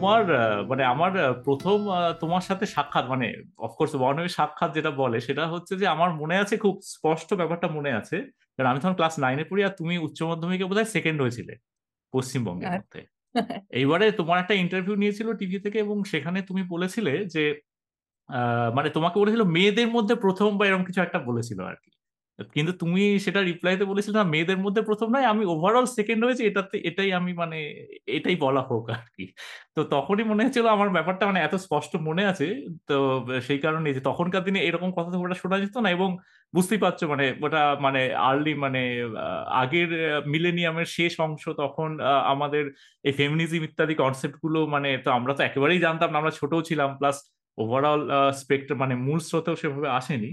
তোমার মানে আমার প্রথম তোমার সাথে সাক্ষাৎ মানে অফকোর্স বর্ণমের সাক্ষাৎ যেটা বলে সেটা হচ্ছে যে আমার মনে আছে খুব স্পষ্ট ব্যাপারটা মনে আছে কারণ আমি তখন ক্লাস নাইনে পড়ি আর তুমি উচ্চ মাধ্যমিকে বোধহয় সেকেন্ড হয়েছিলে পশ্চিমবঙ্গের। মধ্যে এইবারে তোমার একটা ইন্টারভিউ নিয়েছিল টিভি থেকে এবং সেখানে তুমি বলেছিলে যে মানে তোমাকে বলেছিল মেয়েদের মধ্যে প্রথম বা এরকম কিছু একটা বলেছিল আর কি কিন্তু তুমি সেটা রিপ্লাইতে বলেছিলে না, মেয়েদের মধ্যে প্রথম নয়, আমি ওভারঅল সেকেন্ড হয়েছি, এটাতে, এটাই আমি মানে এটাই বলা হোক আর কি। তো তখনই মনে হচ্ছিল আমার ব্যাপারটা মানে এত স্পষ্ট মনে আছে, তো সেই কারণে যে তখনকার দিনে এরকম কথা তো ওটা শোনা যেত না এবং বুঝতেই পারছ মানে ওটা মানে আর্লি মানে আগের মিলেনিয়ামের শেষ অংশ তখন আমাদের এই ফেমিনিজম ইত্যাদি কনসেপ্টগুলো মানে তো আমরা তো একেবারেই জানতাম না, আমরা ছোটও ছিলাম প্লাস ওভারঅল স্পেক্ট্রাম মানে মূল স্রোতেও সেভাবে আসেনি।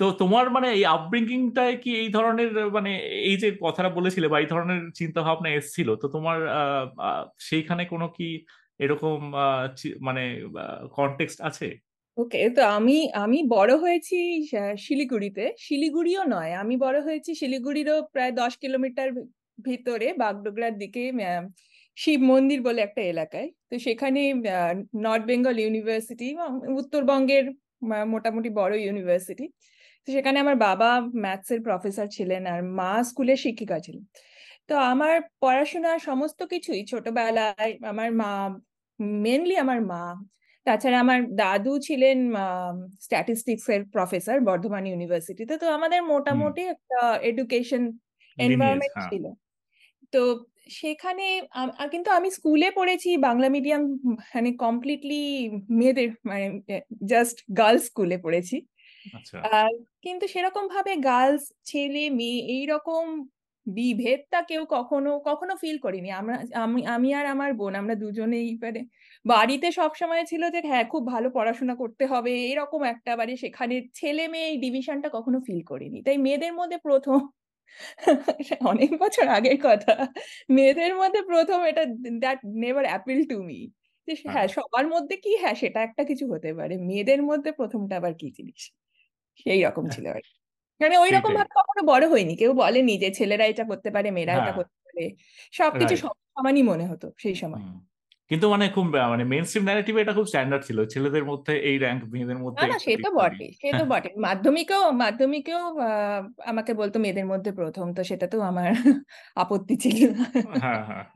তো তোমার মানে এই আপব্রিঙ্গিংটায় কি এই ধরনের মানে এই যে কথাটা বলেছিলে বা এই ধরনের চিন্তা ভাবনা এসেছিল, তো তোমার সেইখানে কোনো কি এরকম মানে কনটেক্সট আছে? ওকে, তো আমি আমি বড় হয়েছি শিলিগুড়িতে। শিলিগুড়িও নয়, আমি বড় হয়েছি শিলিগুড়িরও প্রায় দশ কিলোমিটার ভিতরে বাগডোগরার দিকে শিব মন্দির বলে একটা এলাকায়। তো সেখানে নর্থ বেঙ্গল ইউনিভার্সিটি উত্তরবঙ্গের মোটামুটি বড় ইউনিভার্সিটি। সেখানে আমার বাবা ম্যাথসের প্রফেসর ছিলেন আর মা স্কুলের শিক্ষিকা ছিলেন। তো আমার পড়াশোনা সমস্ত কিছুই ছোটবেলায় আমার মা মেনলি আমার মা। তাছাড়া আমার দাদু ছিলেন স্ট্যাটিস্টিক্স এর প্রফেসর বর্ধমান ইউনিভার্সিটিতে তো আমাদের মোটামুটি একটা এডুকেশন এনভায়রনমেন্ট হ্যাঁ। ছিল। তো সেখানে কিন্তু আমি স্কুলে পড়েছি বাংলা মিডিয়াম মানে কমপ্লিটলি মেয়েদের মানে জাস্ট গার্লস স্কুলে পড়েছি। আচ্ছা। কিন্তু সেরকম ভাবে গার্লস ছেলে মেয়ে এইরকম বিভেদটা কেউ কখনো কখনো ফিল করিনি। আমরা আমি আমি আর আমার বোন আমরা দুজনেই মানে বাড়িতে সবসময় ছিল যে হ্যাঁ খুব ভালো পড়াশোনা করতে হবে। এরকম একটা বাড়ি সেখানে ছেলে মেয়ে এই ডিভিশনটা কখনো ফিল করিনি। তাই মেয়েদের মধ্যে প্রথম অনেক বছর আগের কথা। মেয়েদের মধ্যে প্রথম এটা that never appeal to me যে হ্যাঁ, হ্যাঁ সবার মধ্যে কি হ্যাঁ সেটা একটা কিছু হতে পারে। মেয়েদের মধ্যে প্রথমটা আবার কি জিনিস? সেই রকম হ্যাঁ। ছিল আর মানে ওই রকম ভাবে কখনো বড় হয়নি। কেউ বলেনি যে ছেলেরা এটা করতে পারে মেয়েরা এটা হ্যাঁ। করতে পারে। সবকিছু সমানই মনে হতো সেই সময়। কিন্তু মানে খুব মানে মেইন স্ট্রিম ন্যারেটিভে এটা খুব স্ট্যান্ডার্ড ছিল। ছেলেদের মধ্যে এই র্যাঙ্ক মেয়েদের মধ্যে না সে তো বটে সে তো বটে মাধ্যমিকেও মাধ্যমিকেও আমাকে বলতো মেয়েদের মধ্যে প্রথম তো সেটা তো আমার আপত্তি ছিল। হ্যাঁ হ্যাঁ হ্যাঁ।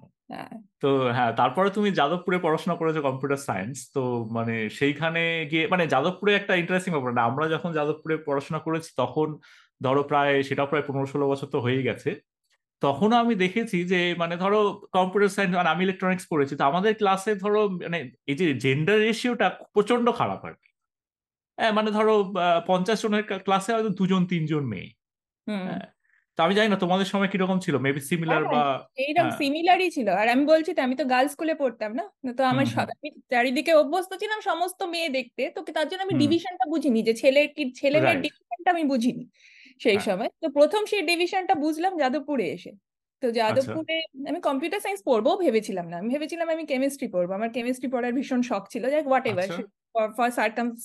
তো হ্যাঁ তারপরে তুমি যাদবপুরে পড়াশোনা করেছ কম্পিউটার সায়েন্স তো মানে সেইখানে গিয়ে মানে যাদবপুরে একটা ইন্টারেস্টিং ব্যাপার না আমরা যখন যাদবপুরে পড়াশোনা করেছি তখন ধরো প্রায় সেটা প্রায় পনেরো ষোলো বছর তো হয়ে গেছে। তখনও আমি দেখেছি যে মানে ধরো কম্পিউটার সায়েন্স মানে আমি ইলেকট্রনিক্স পড়েছি তো আমাদের ক্লাসে ধরো মানে এই যে জেন্ডার রেশিওটা প্রচণ্ড খারাপ আর কি। হ্যাঁ মানে ধরো পঞ্চাশ জনের ক্লাসে হয়তো দুজন তিনজন মেয়ে। হ্যাঁ তো আমি জানি না তোমাদের সময় কীরকম ছিল মেবি সিমিলার হ্যাঁ, বা এইরকম সিমিলারই ছিল। আর আমি বলছি তো আমি তো গার্লস স্কুলে পড়তাম না? তো আমার আমি চারিদিকে অভ্যস্ত ছিলাম সমস্ত মেয়ে দেখতে তো তার জন্য আমি ডিভিশনটা বুঝিনি যে ছেলে কি ছেলে মেয়ের ডিভিশনটা আমি বুঝিনি সেই হ্যাঁ। সময়। তো প্রথম সেই ডিভিশনটা বুঝলাম যাদবপুরে এসে। তো আচ্ছা। যাদবপুরে আমি কম্পিউটার সায়েন্স পড়ব ভেবেছিলাম না। আমি ভেবেছিলাম আমি কেমিস্ট্রি পড়ব। আমার কেমিস্ট্রি পড়ার ভীষণ শখ ছিল। যাই হোয়াট এভার ফর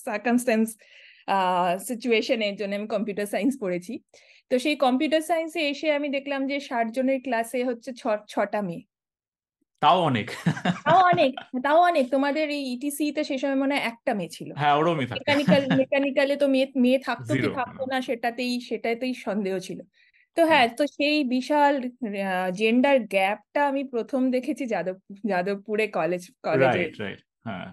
সার্কামস্টেন্স সিচুয়েশনের জন্য আমি কম্পিউটার সায়েন্স পড়েছি। তো সেই কম্পিউটার সায়েন্সে এসে আমি দেখলাম যে ষাট জনের ক্লাসে হচ্ছে ছটা মেয়ে। তাও অনেক। তাও অনেক তাও অনেক। তোমাদের এই ইটিসি তে সেই সময় মনে হয় একটা মেয়ে ছিল। হ্যাঁ ওরমই থাকে। মেকানিক্যাল মেকানিক্যালে তো মেয়ে মেয়ে থাকতো কি থাকতো না সেটাতেই সেটাতেই সন্দেহ ছিল। তো হ্যাঁ তো সেই বিশাল জেন্ডার গ্যাপটা আমি প্রথম দেখেছি যাদব যাদবপুরে কলেজ কলেজে। হ্যাঁ।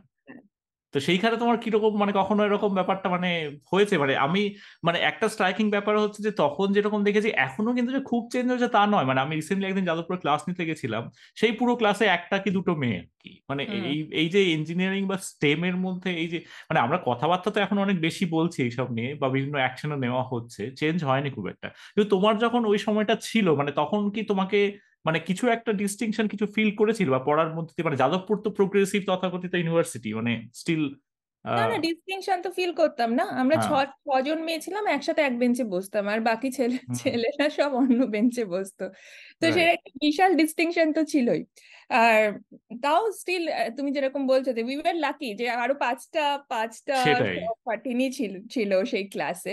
তো সেইখানে তোমার কীরকম মানে কখনো এরকম ব্যাপারটা মানে হয়েছে? মানে আমি মানে একটা স্ট্রাইকিং ব্যাপার হচ্ছে যে তখন যেরকম দেখেছি এখনও কিন্তু যে খুব চেঞ্জ হয়েছে তা নয়। মানে আমি রিসেন্টলি একদিন যাদবপুর ক্লাস নিতে গেছিলাম সেই পুরো ক্লাসে একটা কি দুটো মেয়ে আর কি। মানে এই এই যে ইঞ্জিনিয়ারিং বা স্টেম এর মধ্যে এই যে মানে আমরা কথাবার্তা তো এখন অনেক বেশি বলছি এইসব নিয়ে বা বিভিন্ন অ্যাকশনও নেওয়া হচ্ছে চেঞ্জ হয়নি খুব একটা। কিন্তু তোমার যখন ওই সময়টা ছিল মানে তখন কি তোমাকে মানে কিছু একটা ডিস্টিংশন কিছু ফিল করেছিল বা পড়ার মধ্যে মানে যাদবপুর তো প্রোগ্রেসিভ তথাকথিত ইউনিভার্সিটি মানে স্টিল না না ডিস্টিংশন তো ফিল করতাম না। আমরা ছ হ্যাঁ। ছজন মেয়ে ছিলাম একসাথে এক বেঞ্চে বসতাম আর বাকি ছেলে ছেলেরা সব অন্য বেঞ্চে বসতো। তো সে একটা বিশাল ডিস্টিংশন তো ছিলই। আর তাও স্টিল তুমি যেরকম বলছো যে উই ওয়ার লাকি যে আরও পাঁচটা পাঁচটা পাঠিনি ছিল ছিল সেই ক্লাসে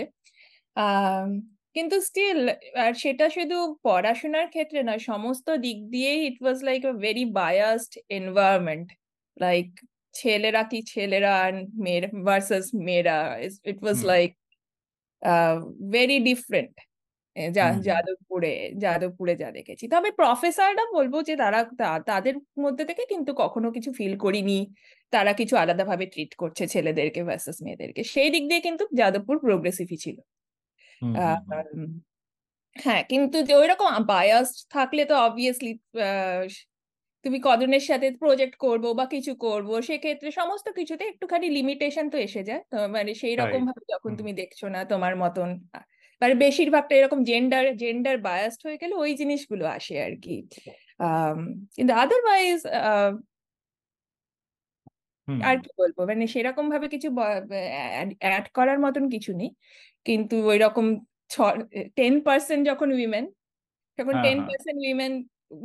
কিন্তু স্টিল আর সেটা শুধু পড়াশোনার ক্ষেত্রে নয় সমস্ত দিক দিয়েই it was like a very biased environment like ছেলেরা কি ছেলেরা and মেয়েরা ভার্সাস মেয়েরা it was. Like very different. যাদবপুরে যাদবপুরে যা দেখেছি। তবে প্রফেসররা বলব যে তারা তাদের মধ্যে থেকে কিন্তু কখনো কিছু ফিল করিনি। তারা কিছু আলাদাভাবে ট্রিট করছে ছেলেদেরকে ভার্সাস মেয়েদেরকে। সেই দিক দিয়ে কিন্তু যাদবপুর প্রোগ্রেসিভই ছিল। হ্যাঁ কিন্তু যে ওইরকম বায়াস থাকলে তো অবভিয়াসলি তুমি কজনের সাথে প্রজেক্ট করব বা কিছু করব সেক্ষেত্রে সমস্ত কিছুতে একটুখানি লিমিটেশন তো এসে যায়। মানে সেই রকম ভাবে যখন তুমি দেখছ না তোমার মতন মানে বেশিরভাগটা এরকম জেন্ডার জেন্ডার বায়াসড হয়ে গেলে ওই জিনিসগুলো আসে আর কি কিন্তু আদারওয়াইজ হুম, আর কি বলব? মানে সেরকম ভাবে কিছু অ্যাড করার মতন কিছু নেই। কিন্তু ওই রকম টেন পার্সেন্ট যখন উইমেন তখন হ্যাঁ, টেন হ্যাঁ। Percent women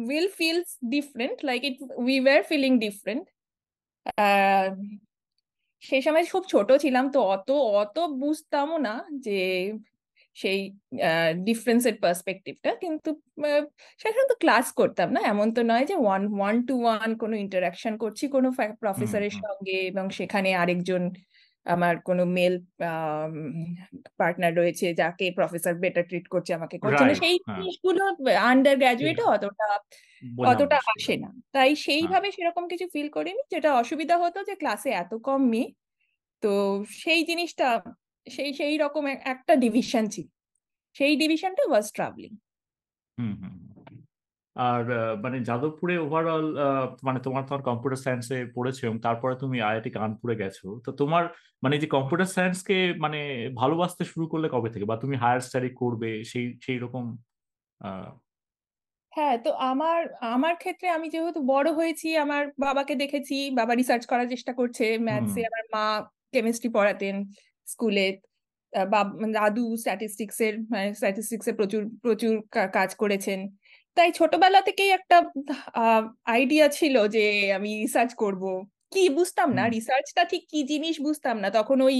will feels different like it we were feeling different ah, সেই সময় খুব ছোট ছিলাম তো অত অত বুঝতামও না যে সেই ডিফারেন্সের পার্সপেক্টিভটা কিন্তু আহ, সেখানে তো ক্লাস করতাম না এমন তো নয় যে ওয়ান ওয়ান টু ওয়ান কোনো ইন্টারাকশন করছি কোনো প্রফেসরের। সঙ্গে এবং সেখানে আরেকজন আমার কোনো মেল পার্টনার রয়েছে যাকে প্রফেসর বেটার ট্রিট করছে আমাকে করছে না সেই হ্যাঁ। জিনিসগুলো আন্ডার গ্রাজুয়েটে অতটা অতটা আসে না তাই হ্যাঁ। সেইভাবে সেরকম কিছু ফিল করিনি যেটা অসুবিধা হতো যে ক্লাসে এত কম মেয়ে তো সেই জিনিসটা সেই সেই রকম একটা ডিভিশন ছিল। সেই ডিভিশনটা ওয়াজ ট্রাভেলিং। আর মানে যাদবপুরে ওভারঅল মানে তোমার তোমার কম্পিউটার সায়েন্সে পড়েছো এবং তারপরে তুমি আইআইটি কানপুরে গেছো। তো তোমার মানে যে কম্পিউটার সায়েন্সকে মানে ভালোবাসতে শুরু করলে কবে থেকে? বা তুমি হায়ার স্টাডি করবে সেই সেই রকম হ্যাঁ তো আমার আমার ক্ষেত্রে আমি যেহেতু বড় হয়েছি আমার বাবাকে দেখেছি বাবা রিসার্চ করার চেষ্টা করছে ম্যাথসে আমার মা কেমিস্ট্রি পড়াতেন। স্কুলে আহ, দাদু স্ট্যাটিস্টিক্স এর স্ট্যাটিস্টিক্স এ প্রচুর প্রচুর কাজ করেছেন। তাই ছোটবেলা থেকেই একটা আইডিয়া ছিল যে আমি রিসার্চ করব। কি বুঝতাম না। রিসার্চটা ঠিক কি জিনিস বুঝতাম না। তখন ওই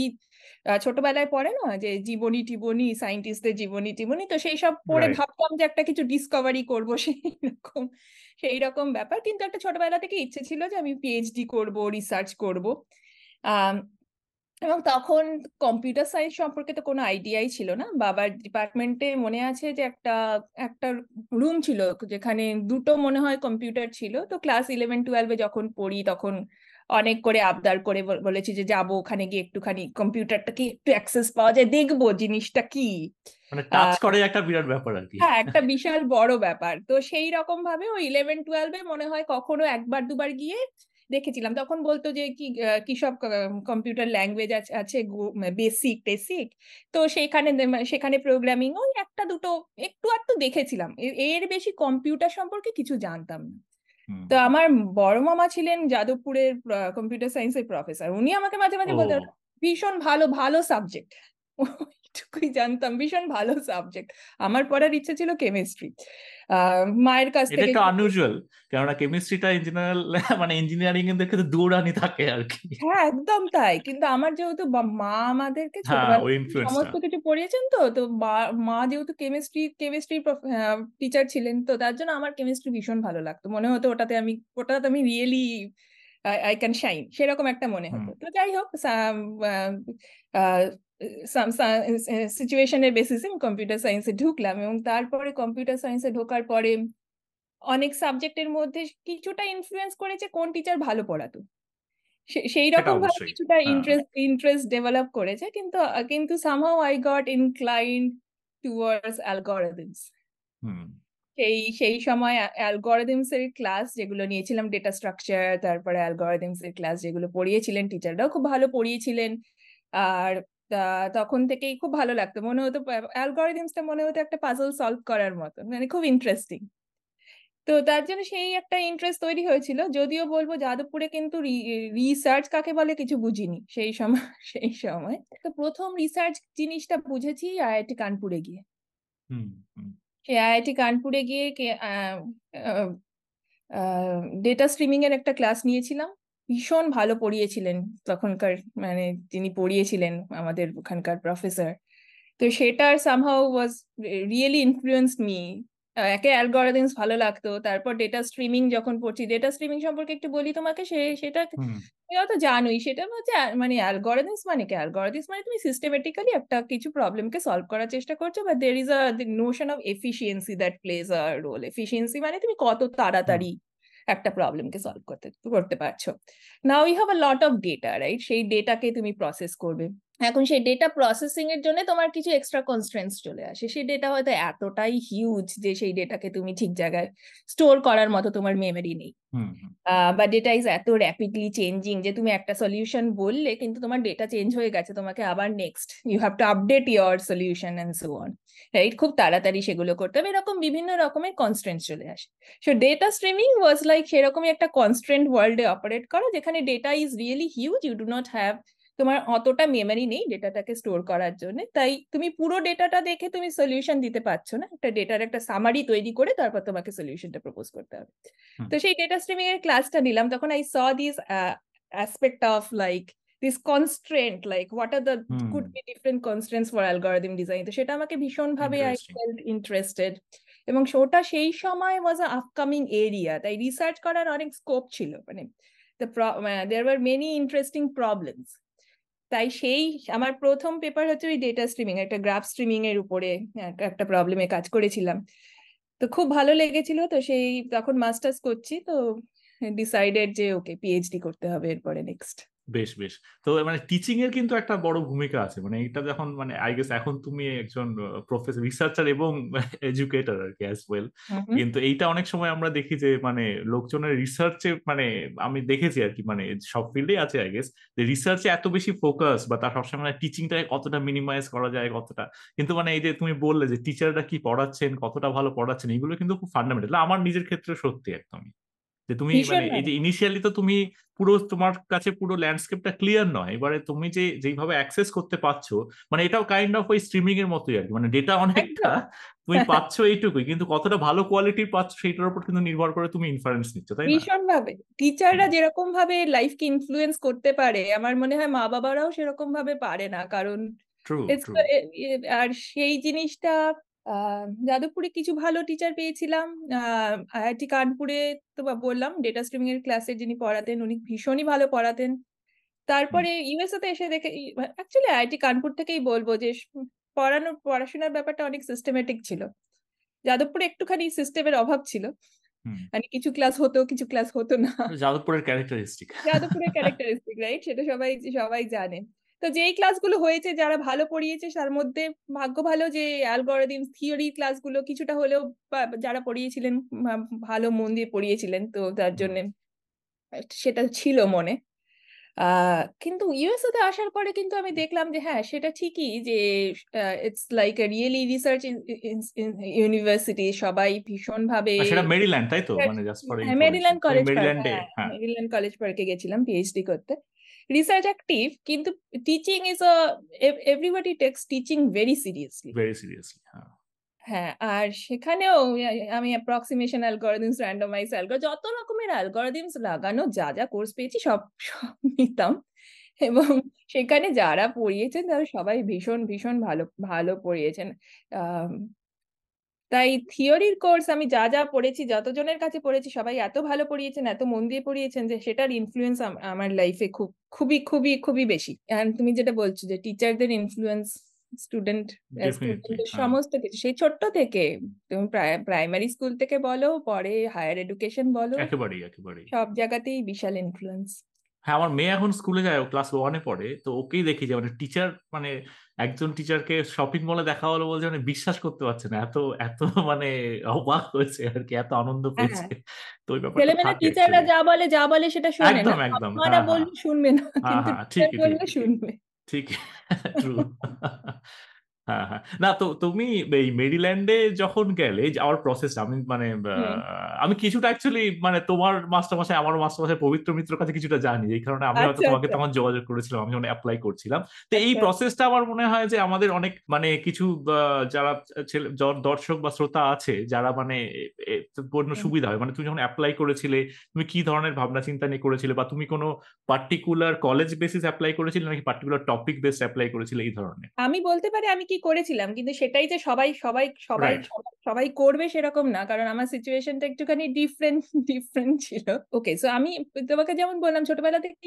ছোটবেলায় পড়ে না যে জীবনী টিবনী সায়েন্টিস্টদের জীবনী টিবনী তো সেই সব পড়ে ভাবতাম যে একটা কিছু ডিসকভারি করব সেই রকম সেই রকম ব্যাপার। কিন্তু একটা ছোটবেলা থেকে ইচ্ছে ছিল যে আমি পিএইচডি করব রিসার্চ করব। এবং তখন কম্পিউটার সায়েন্স সম্পর্কে তো কোনো আইডিয়াই ছিল না। বাবার ডিপার্টমেন্টে মনে আছে যে একটা একটা রুম ছিল যেখানে দুটো মনে হয় কম্পিউটার ছিল। তো ক্লাস ইলেভেন টুয়েলভে যখন পড়ি তখন অনেক করে আবদার করে বলেছি যে যাব ওখানে গিয়ে একটুখানি কম্পিউটারটাকে একটু অ্যাক্সেস পাওয়া যায় দেখব জিনিসটা কি। মানে টাচ করে একটা বিরাট ব্যাপার আর কি। হ্যাঁ একটা বিশাল বড় ব্যাপার। তো সেই রকম ভাবে ওই ইলেভেন টুয়েলভে মনে হয় কখনো একবার দুবার গিয়ে দেখেছিলাম। তখন বলতো যে কি কি সব কম্পিউটার ল্যাঙ্গুয়েজ আছে বেসিক টেসিক তো সেখানে সেখানে প্রোগ্রামিং ওই একটা দুটো একটু একটু দেখেছিলাম। এর বেশি কম্পিউটার সম্পর্কে কিছু জানতাম না। তো আমার বড় মামা ছিলেন যাদবপুরের কম্পিউটার সায়েন্সের প্রফেসর উনি আমাকে মাঝে মাঝে বলতেন ভীষণ ভালো ভালো সাবজেক্ট ওইটুকুই জানতাম ভীষণ ভালো সাবজেক্ট আমার পড়ার ইচ্ছে ছিল কেমিস্ট্রি মায়ের কাছ থেকে একটু আনইউজুয়াল কেননা কেমিস্ট্রিটা ইঞ্জিনিয়ার মানে ইঞ্জিনিয়ারিং এর ক্ষেত্রে দৌড়ানি থাকে আর কি। হ্যাঁ একদম তাই। কিন্তু আমার যেহেতু মা আমাদেরকে হ্যাঁ সমস্ত কিছু পড়িয়েছেন তো তো মা যেহেতু কেমিস্ট্রি কেমিস্ট্রি টিচার ছিলেন তো তার জন্য আমার কেমিস্ট্রি ভীষণ ভালো লাগতো। মনে হতো ওটাতে আমি ওটাতে আমি রিয়েলি আই ক্যান শাইন সেরকম একটা মনে হতো। তো যাই হোক সিচুয়েশনের বেসিসে কম্পিউটার সায়েন্সে ঢুকলাম এবং তারপরে কম্পিউটার সায়েন্সে ঢোকার পরে অনেক সাবজেক্টের মধ্যে কিছুটা ইনফ্লুয়েন্স করেছে কোন টিচার ভালো পড়াতো। সেই রকম ভাবে কিছুটা ইন্টারেস্ট ইন্টারেস্ট ডেভেলপ করেছে কিন্তু কিন্তু somehow I got inclined towards algorithms সেই সেই সময় অ্যালগরিদমস এর ক্লাস যেগুলো নিয়েছিলাম ডেটা স্ট্রাকচার তারপরে অ্যালগরিদমস এর ক্লাস যেগুলো পড়িয়েছিলেন টিচাররাও খুব ভালো পড়িয়েছিলেন। আর তখন থেকেই খুব ভালো লাগতো। মনে হতো অ্যালগরিদমসটা মনে হতো একটা পাজল সলভ করার মতো মানে খুব ইন্টারেস্টিং তো তার জন্য সেই একটা ইন্টারেস্ট তৈরি হয়েছিল। যদিও বলব যাদবপুরে কিন্তু রিসার্চ কাকে বলে কিছু বুঝিনি সেই সময় সেই সময়। তো প্রথম রিসার্চ জিনিসটা বুঝেছি আইআইটি কানপুরে গিয়ে। সেই আইআইটি কানপুরে গিয়ে ডেটা স্ট্রিমিং এর একটা ক্লাস নিয়েছিলাম। ভীষণ ভালো পড়িয়েছিলেন তখনকার মানে যিনি পড়িয়েছিলেন আমাদের ওখানকার প্রফেসর তো সেটার somehow was really influenced me একে অ্যালগরিদমস ভালো লাগতো তারপর ডেটা স্ট্রিমিং যখন পড়ছি ডেটা স্ট্রিমিং সম্পর্কে একটু বলি তোমাকে সে সেটা তুমি হয়তো জানোই সেটা হচ্ছে মানে অ্যালগরিদমস মানে কি? অ্যালগরিদমস মানে তুমি সিস্টেমেটিক্যালি একটা কিছু প্রবলেমকে সলভ করার চেষ্টা করছ বা there is a notion of efficiency that plays a role efficiency মানে তুমি কত তাড়াতাড়ি একটা প্রবলেমকে সলভ করতে করতে পারছ। Now you have a lot of data right সেই ডেটাকে তুমি প্রসেস করবে। এখন সেই ডেটা প্রসেসিং এর জন্য তোমার কিছু এক্সট্রা কনস্ট্রেন্টস চলে আসে। সেই ডেটা হয়তো এতটাই হিউজ যে সেই ডেটাকে তুমি ঠিক জায়গায় স্টোর করার মতো তোমার মেমরি নেই। বা ডেটা ইজ এত র্যাপিডলি চেঞ্জিং যে তুমি একটা সলিউশন বললে কিন্তু তোমার ডেটা চেঞ্জ হয়ে গেছে তোমাকে আবার next you have to update your solution and so on right খুব তাড়াতাড়ি সেগুলো করতে হবে। এরকম বিভিন্ন রকমের কনস্ট্রেন্ট চলে আসে। So data streaming was like সেরকমই একটা কনস্ট্রেন্ট ওয়ার্ল্ডে অপারেট করা যেখানে data is really huge you do not have তোমার অতটা মেমরি নেই ডেটাটাকে স্টোর করার জন্য। তাই তুমি পুরো ডেটাটা দেখে তুমি সলিউশন দিতে পারছ না। একটা ডেটার একটা সামারি তৈরি করে তারপর তোমাকে সলিউশনটা প্রপোজ করতে হবে। তো সেই ডেটা স্ট্রিমিং এর ক্লাসটা নিলাম। তখন I saw this aspect of like this constraint like what are the could be different constraints for algorithm design তো সেটা আমাকে ভীষণভাবে আই. ফেল্ট ইন্টারেস্টেড এবং ওটা সেই সময় ওয়াজ আ আপকামিং এরিয়া তাই রিসার্চ করার অনেক স্কোপ ছিল। মানে the there were many interesting problems তাই সেই, আমার প্রথম পেপার হচ্ছে ওই ডেটা স্ট্রিমিং একটা গ্রাফ স্ট্রিমিং এর উপরে একটা প্রবলেমে কাজ করেছিলাম। তো খুব ভালো লেগেছিল, তো সেই, তখন মাস্টার্স করছি, তো ডিসাইডেড যে ওকে পিএইচডি করতে হবে এরপরে নেক্সট বেশ বেশ। তো মানে টিচিং এর কিন্তু একটা বড় ভূমিকা আছে। মানে এটা যখন মানে আই গেস এখন তুমি একজন প্রফেসর রিসার্চার এবং এডুকেটর আর কি অ্যাজ ওয়েল কিন্তু এইটা অনেক সময় আমরা দেখি যে মানে লোকজনের রিসার্চে মানে আমি দেখেছি আর কি মানে সব ফিল্ডে আছে আই গেস যে রিসার্চে এত বেশি ফোকাস বা তার সবসময় মানে টিচিংটাকে কতটা মিনিমাইজ করা যায় কতটা। কিন্তু মানে এই যে তুমি বললে যে টিচাররা কি পড়াচ্ছেন কতটা ভালো পড়াচ্ছেন এগুলো কিন্তু খুব ফান্ডামেন্টাল আমার নিজের ক্ষেত্রে সত্যি একদমই। যে তুমি মানে এই যে ইনিশিয়ালি তো তুমি পুরো তোমার কাছে পুরো ল্যান্ডস্কেপটা ক্লিয়ার নয় এবারে তুমি যে যেইভাবে অ্যাক্সেস করতে পারছ মানে এটাও কাইন্ড অফ ওই স্ট্রিমিং এর মতোই আর কি মানে ডেটা অনেকটা তুমি পাচ্ছ এইটুকুই কিন্তু কতটা ভালো কোয়ালিটির পাচ্ছ সেটার উপর কিন্তু নির্ভর করে তুমি ইনফারেন্স নিচ্ছ তাই না? ভীষণ ভাবে টিচাররা। যেরকম ভাবে লাইফকে ইনফ্লুয়েন্স করতে পারে আমার মনে হয় মা বাবারাও সেরকম ভাবে পারে না কারণ আর সেই জিনিসটা যাদবপুরে কিছু ভালো টিচার পেয়েছিলাম। আইআইটি কানপুরে তো বললাম ডেটা স্ট্রিমিং এর ক্লাসে যিনি পড়াতেন উনি ভীষণই ভালো পড়াতেন। তারপরে ইউএসএ তে এসে দেখে অ্যাকচুয়ালি আইআইটি কানপুর থেকেই বলব যে পড়ানোর পড়াশোনার ব্যাপারটা অনেক সিস্টেমেটিক ছিল। যাদবপুরে একটুখানি সিস্টেমের অভাব ছিল। মানে কিছু ক্লাস হতো কিছু ক্লাস হতো না। যাদবপুরের ক্যারেক্টারিস্টিক যাদবপুরের ক্যারেক্টারিস্টিক রাইট সেটা সবাই সবাই জানে। তো যেই ক্লাসগুলো হয়েছে যারা ভালো পড়িয়েছে তার মধ্যে ভাগ্য ভালো যে অ্যালগরিদম থিওরি ক্লাসগুলো কিছুটা হলেও যারা পড়িয়েছিলেন ভালো মন দিয়ে পড়িয়েছিলেন তো তার। জন্য সেটা ছিল মনে। কিন্তু ইউএসএ তে আসার পরে কিন্তু আমি দেখলাম যে হ্যাঁ সেটা ঠিকই যে it's like a really research university সবাই ভীষণ ভাবে সেটা মেরিল্যান্ড তাই তো? মানে জাস্ট ফর মেরিল্যান্ড কলেজ মেরিল্যান্ডে হ্যাঁ মেরিল্যান্ড কলেজ পার্কে গেছিলাম পিএইচডি করতে। রিসার্চ অ্যাক্টিভ কিন্তু teaching is a everybody takes teaching very seriously very seriously হ্যাঁ। হ্যাঁ আর সেখানেও আমি অ্যাপ্রক্সিমেশন অ্যালগরিদমস র্যান্ডমাইজ অ্যালগো যত রকমের অ্যালগরিদমস লাগানো যা যা কোর্স পেয়েছি সব সব নিতাম। এবং সেখানে যারা পড়িয়েছেন তারা সবাই ভীষণ ভীষণ ভালো ভালো পড়িয়েছেন। তাই থিওরির কোর্স আমি যা যা পড়েছি যতজনের কাছে পড়েছি সবাই এত ভালো পড়িয়েছেন এত মন দিয়ে পড়িয়েছেন যে সেটার ইনফ্লুয়েন্স আমার লাইফে খুব খুবই খুবই খুবই বেশি। তুমি যেটা বলছো যে টিচারদের ইনফ্লুয়েন্স স্টুডেন্ট সমস্ত কিছু সেই ছোট্ট থেকে তুমি প্রাইমারি স্কুল থেকে বলো পরে হায়ার এডুকেশন বলো একেবারেই একেবারেই। সব জায়গাতেই বিশাল ইনফ্লুয়েন্স হ্যাঁ আমার মেয়ে এখন স্কুলে যায় ক্লাস ওয়ানে পড়ে তো ওকেই দেখি যে মানে টিচার মানে একজন টিচারকে শপিং মলে দেখা হলো বলছে মানে বিশ্বাস করতে পারছে না। এত এত মানে অবাক হয়েছে আর কি এত আনন্দ পেয়েছে। তো ওই ব্যাপারটা ছেলেমেয়েরা টিচাররা যা বলে যা বলে সেটা শুনে না। একদম একদম। বাবা মারা হ্যাঁ। হ্যাঁ বললে শুনবে না হ্যাঁ কিন্তু ঠিক বললে ঠিকই। শুনবে। ঠিক ট্রু হ্যাঁ হ্যাঁ। না তো তুমি এই মেরিল্যান্ডে যখন গেলে প্রসেস আমি মানে আমি কিছুটা অ্যাকচুয়ালি মানে তোমার মাস্টার আমার মাস্টার পবিত্র মিত্র কাছে কিছুটা জানি। এই কারণে আমি হয়তো আচ্ছা তোমাকে আচ্ছা। তখন যোগাযোগ করেছিলাম আমি যখন অ্যাপ্লাই করছিলাম। তো এই আচ্ছা। প্রসেসটা আমার মনে হয় যে আমাদের অনেক মানে কিছু যারা ছেলে দর্শক বা শ্রোতা আছে যারা মানে পূর্ণ সুবিধা হয়। মানে তুমি যখন অ্যাপ্লাই করেছিলে তুমি কি ধরনের ভাবনা চিন্তা নিয়ে করেছিলে বা তুমি কোনো পার্টিকুলার কলেজ বেসিস অ্যাপ্লাই করেছিলে নাকি পার্টিকুলার টপিক বেস অ্যাপ্লাই করেছিলে এই ধরনের? আমি বলতে পারি আমি কি কি করেছিলাম কিন্তু সেটাই যে সবাই সবাই সবাই সবাই- করবে সেরকম না কারণ আমার সিচুয়েশনটা একটুখানি ডিফারেন্ট ডিফারেন্ট ছিল। ওকে সো আমি তোমাকে যেমন বললাম ছোটবেলা থেকে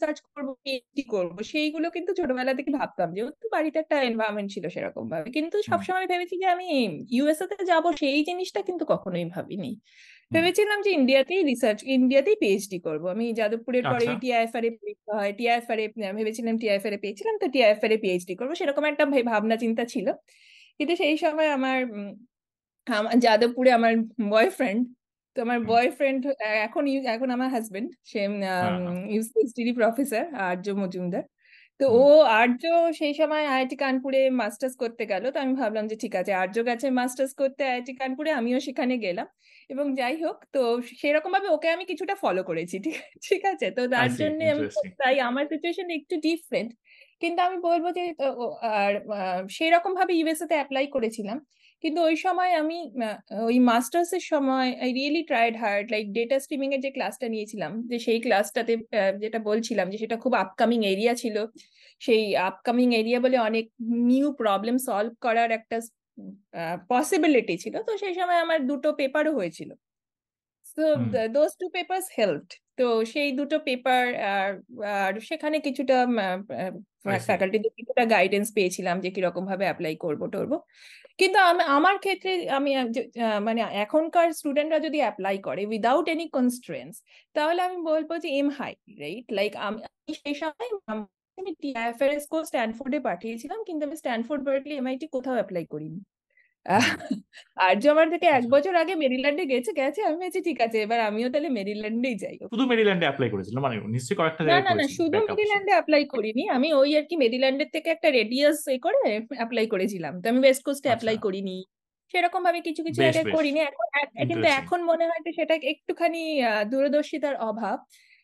সার্চ করব পিএইচডি করব সেইগুলো কিন্তু ছোটবেলা থেকে ভাবতাম। যেহেতু বাড়িতে একটা এনভায়রনমেন্ট ছিল সেরকম ভাবে কিন্তু সবসময় ভেবেছি যে আমি ইউএসএ তে যাব সেই জিনিসটা কিন্তু কখনোই ভাবিনি। ভেবেছিলাম যে ইন্ডিয়াতেই রিসার্চ ইন্ডিয়াতেই পিএইচডি করব। আমি যাদবপুরের পরে আচ্ছা। টিআইএফআর এ পরীক্ষা হয় টিআইএফআর এ ভেবেছিলাম টিআইএফআর এ পেয়েছিলাম তো টিআইএফআর এ পিএইচডি করব। সেরকম একটা ভাবনা চিন্তা ছিল। কিন্তু সেই সময় আমার যাদবপুরে আমার বয়ফ্রেন্ড তো আমার বয়ফ্রেন্ড এখন এখন আমার হাজবেন্ড সে হ্যাঁ, ইউসিএসডি প্রফেসর আর্য মজুমদার। তো ও আর্য সেই সময় আইআইটি কানপুরে মাস্টার্স করতে গেল তো আমি ভাবলাম যে ঠিক আছে আর্য গেছে মাস্টার্স করতে আইআইটি কানপুরে আমিও সেখানে গেলাম। এবং যাই হোক তো সেরকম ভাবে ওকে আমি কিছুটা ফলো করেছি ঠিক ঠিক আছে? তো তার জন্য আমি তাই আমার সিচুয়েশন একটু ডিফারেন্ট কিন্তু আমি বলব যে ও, আর সেই রকম ভাবে ইউএসএ তে অ্যাপ্লাই করেছিলাম। কিন্তু ওই সময় আমি ওই মাস্টার্স এর সময় I really tried hard like data streaming এর যে ক্লাসটা নিয়েছিলাম যে সেই ক্লাসটাতে যেটা বলছিলাম যে সেটা খুব আপকামিং এরিয়া ছিল। সেই আপকামিং এরিয়া বলে অনেক নিউ প্রবলেম সলভ করার একটা পসিবিলিটি ছিল। তো সেই সময় আমার দুটো পেপারও হয়েছিল। তো। দোজ টু পেপার্স হেল্পড তো সেই দুটো পেপার আর সেখানে কিছুটা I ফ্যাকাল্টিতে কিছুটা গাইডেন্স পেয়েছিলাম যে কীরকম ভাবে অ্যাপ্লাই করব টরবো। কিন্তু আম- আমার ক্ষেত্রে আমি মানে এখনকার স্টুডেন্টরা যদি অ্যাপ্লাই করে উইদাউট এনি কনস্ট্রেন্স তাহলে আমি বলব যে এম হাই রাইট লাইক আমি সেই সময় আম- আমি টিআইএফআরএস কো স্ট্যানফোর্ডে পাঠিয়েছিলাম কিন্তু আমি স্ট্যানফোর্ড বার্কলি এমআইটি কোথাও অ্যাপ্লাই করিনি। আহ, আর্য আমার থেকে এক আচ্ছা। বছর আগে মেরিল্যান্ডে গেছে গেছে আমি ভেবেছি ঠিক আছে এবার আমিও তাহলে মেরিল্যান্ডেই যাই শুধু মেরিল্যান্ডে অ্যাপ্লাই করেছিল? মানে নিশ্চয়ই কয়েকটা না না না শুধু মেরিল্যান্ডে অ্যাপ্লাই করিনি। আমি ওই আর কি মেরিল্যান্ডের থেকে একটা রেডিয়াস এ করে অ্যাপ্লাই করেছিলাম। তো আমি ওয়েস্ট কোস্টে অ্যাপ্লাই। করিনি। সেরকম ভাবে কিছু কিছু জায়গায় করিনি। এখন কিন্তু এখন মনে হয় যে সেটা একটুখানি দূরদর্শিতার অভাব।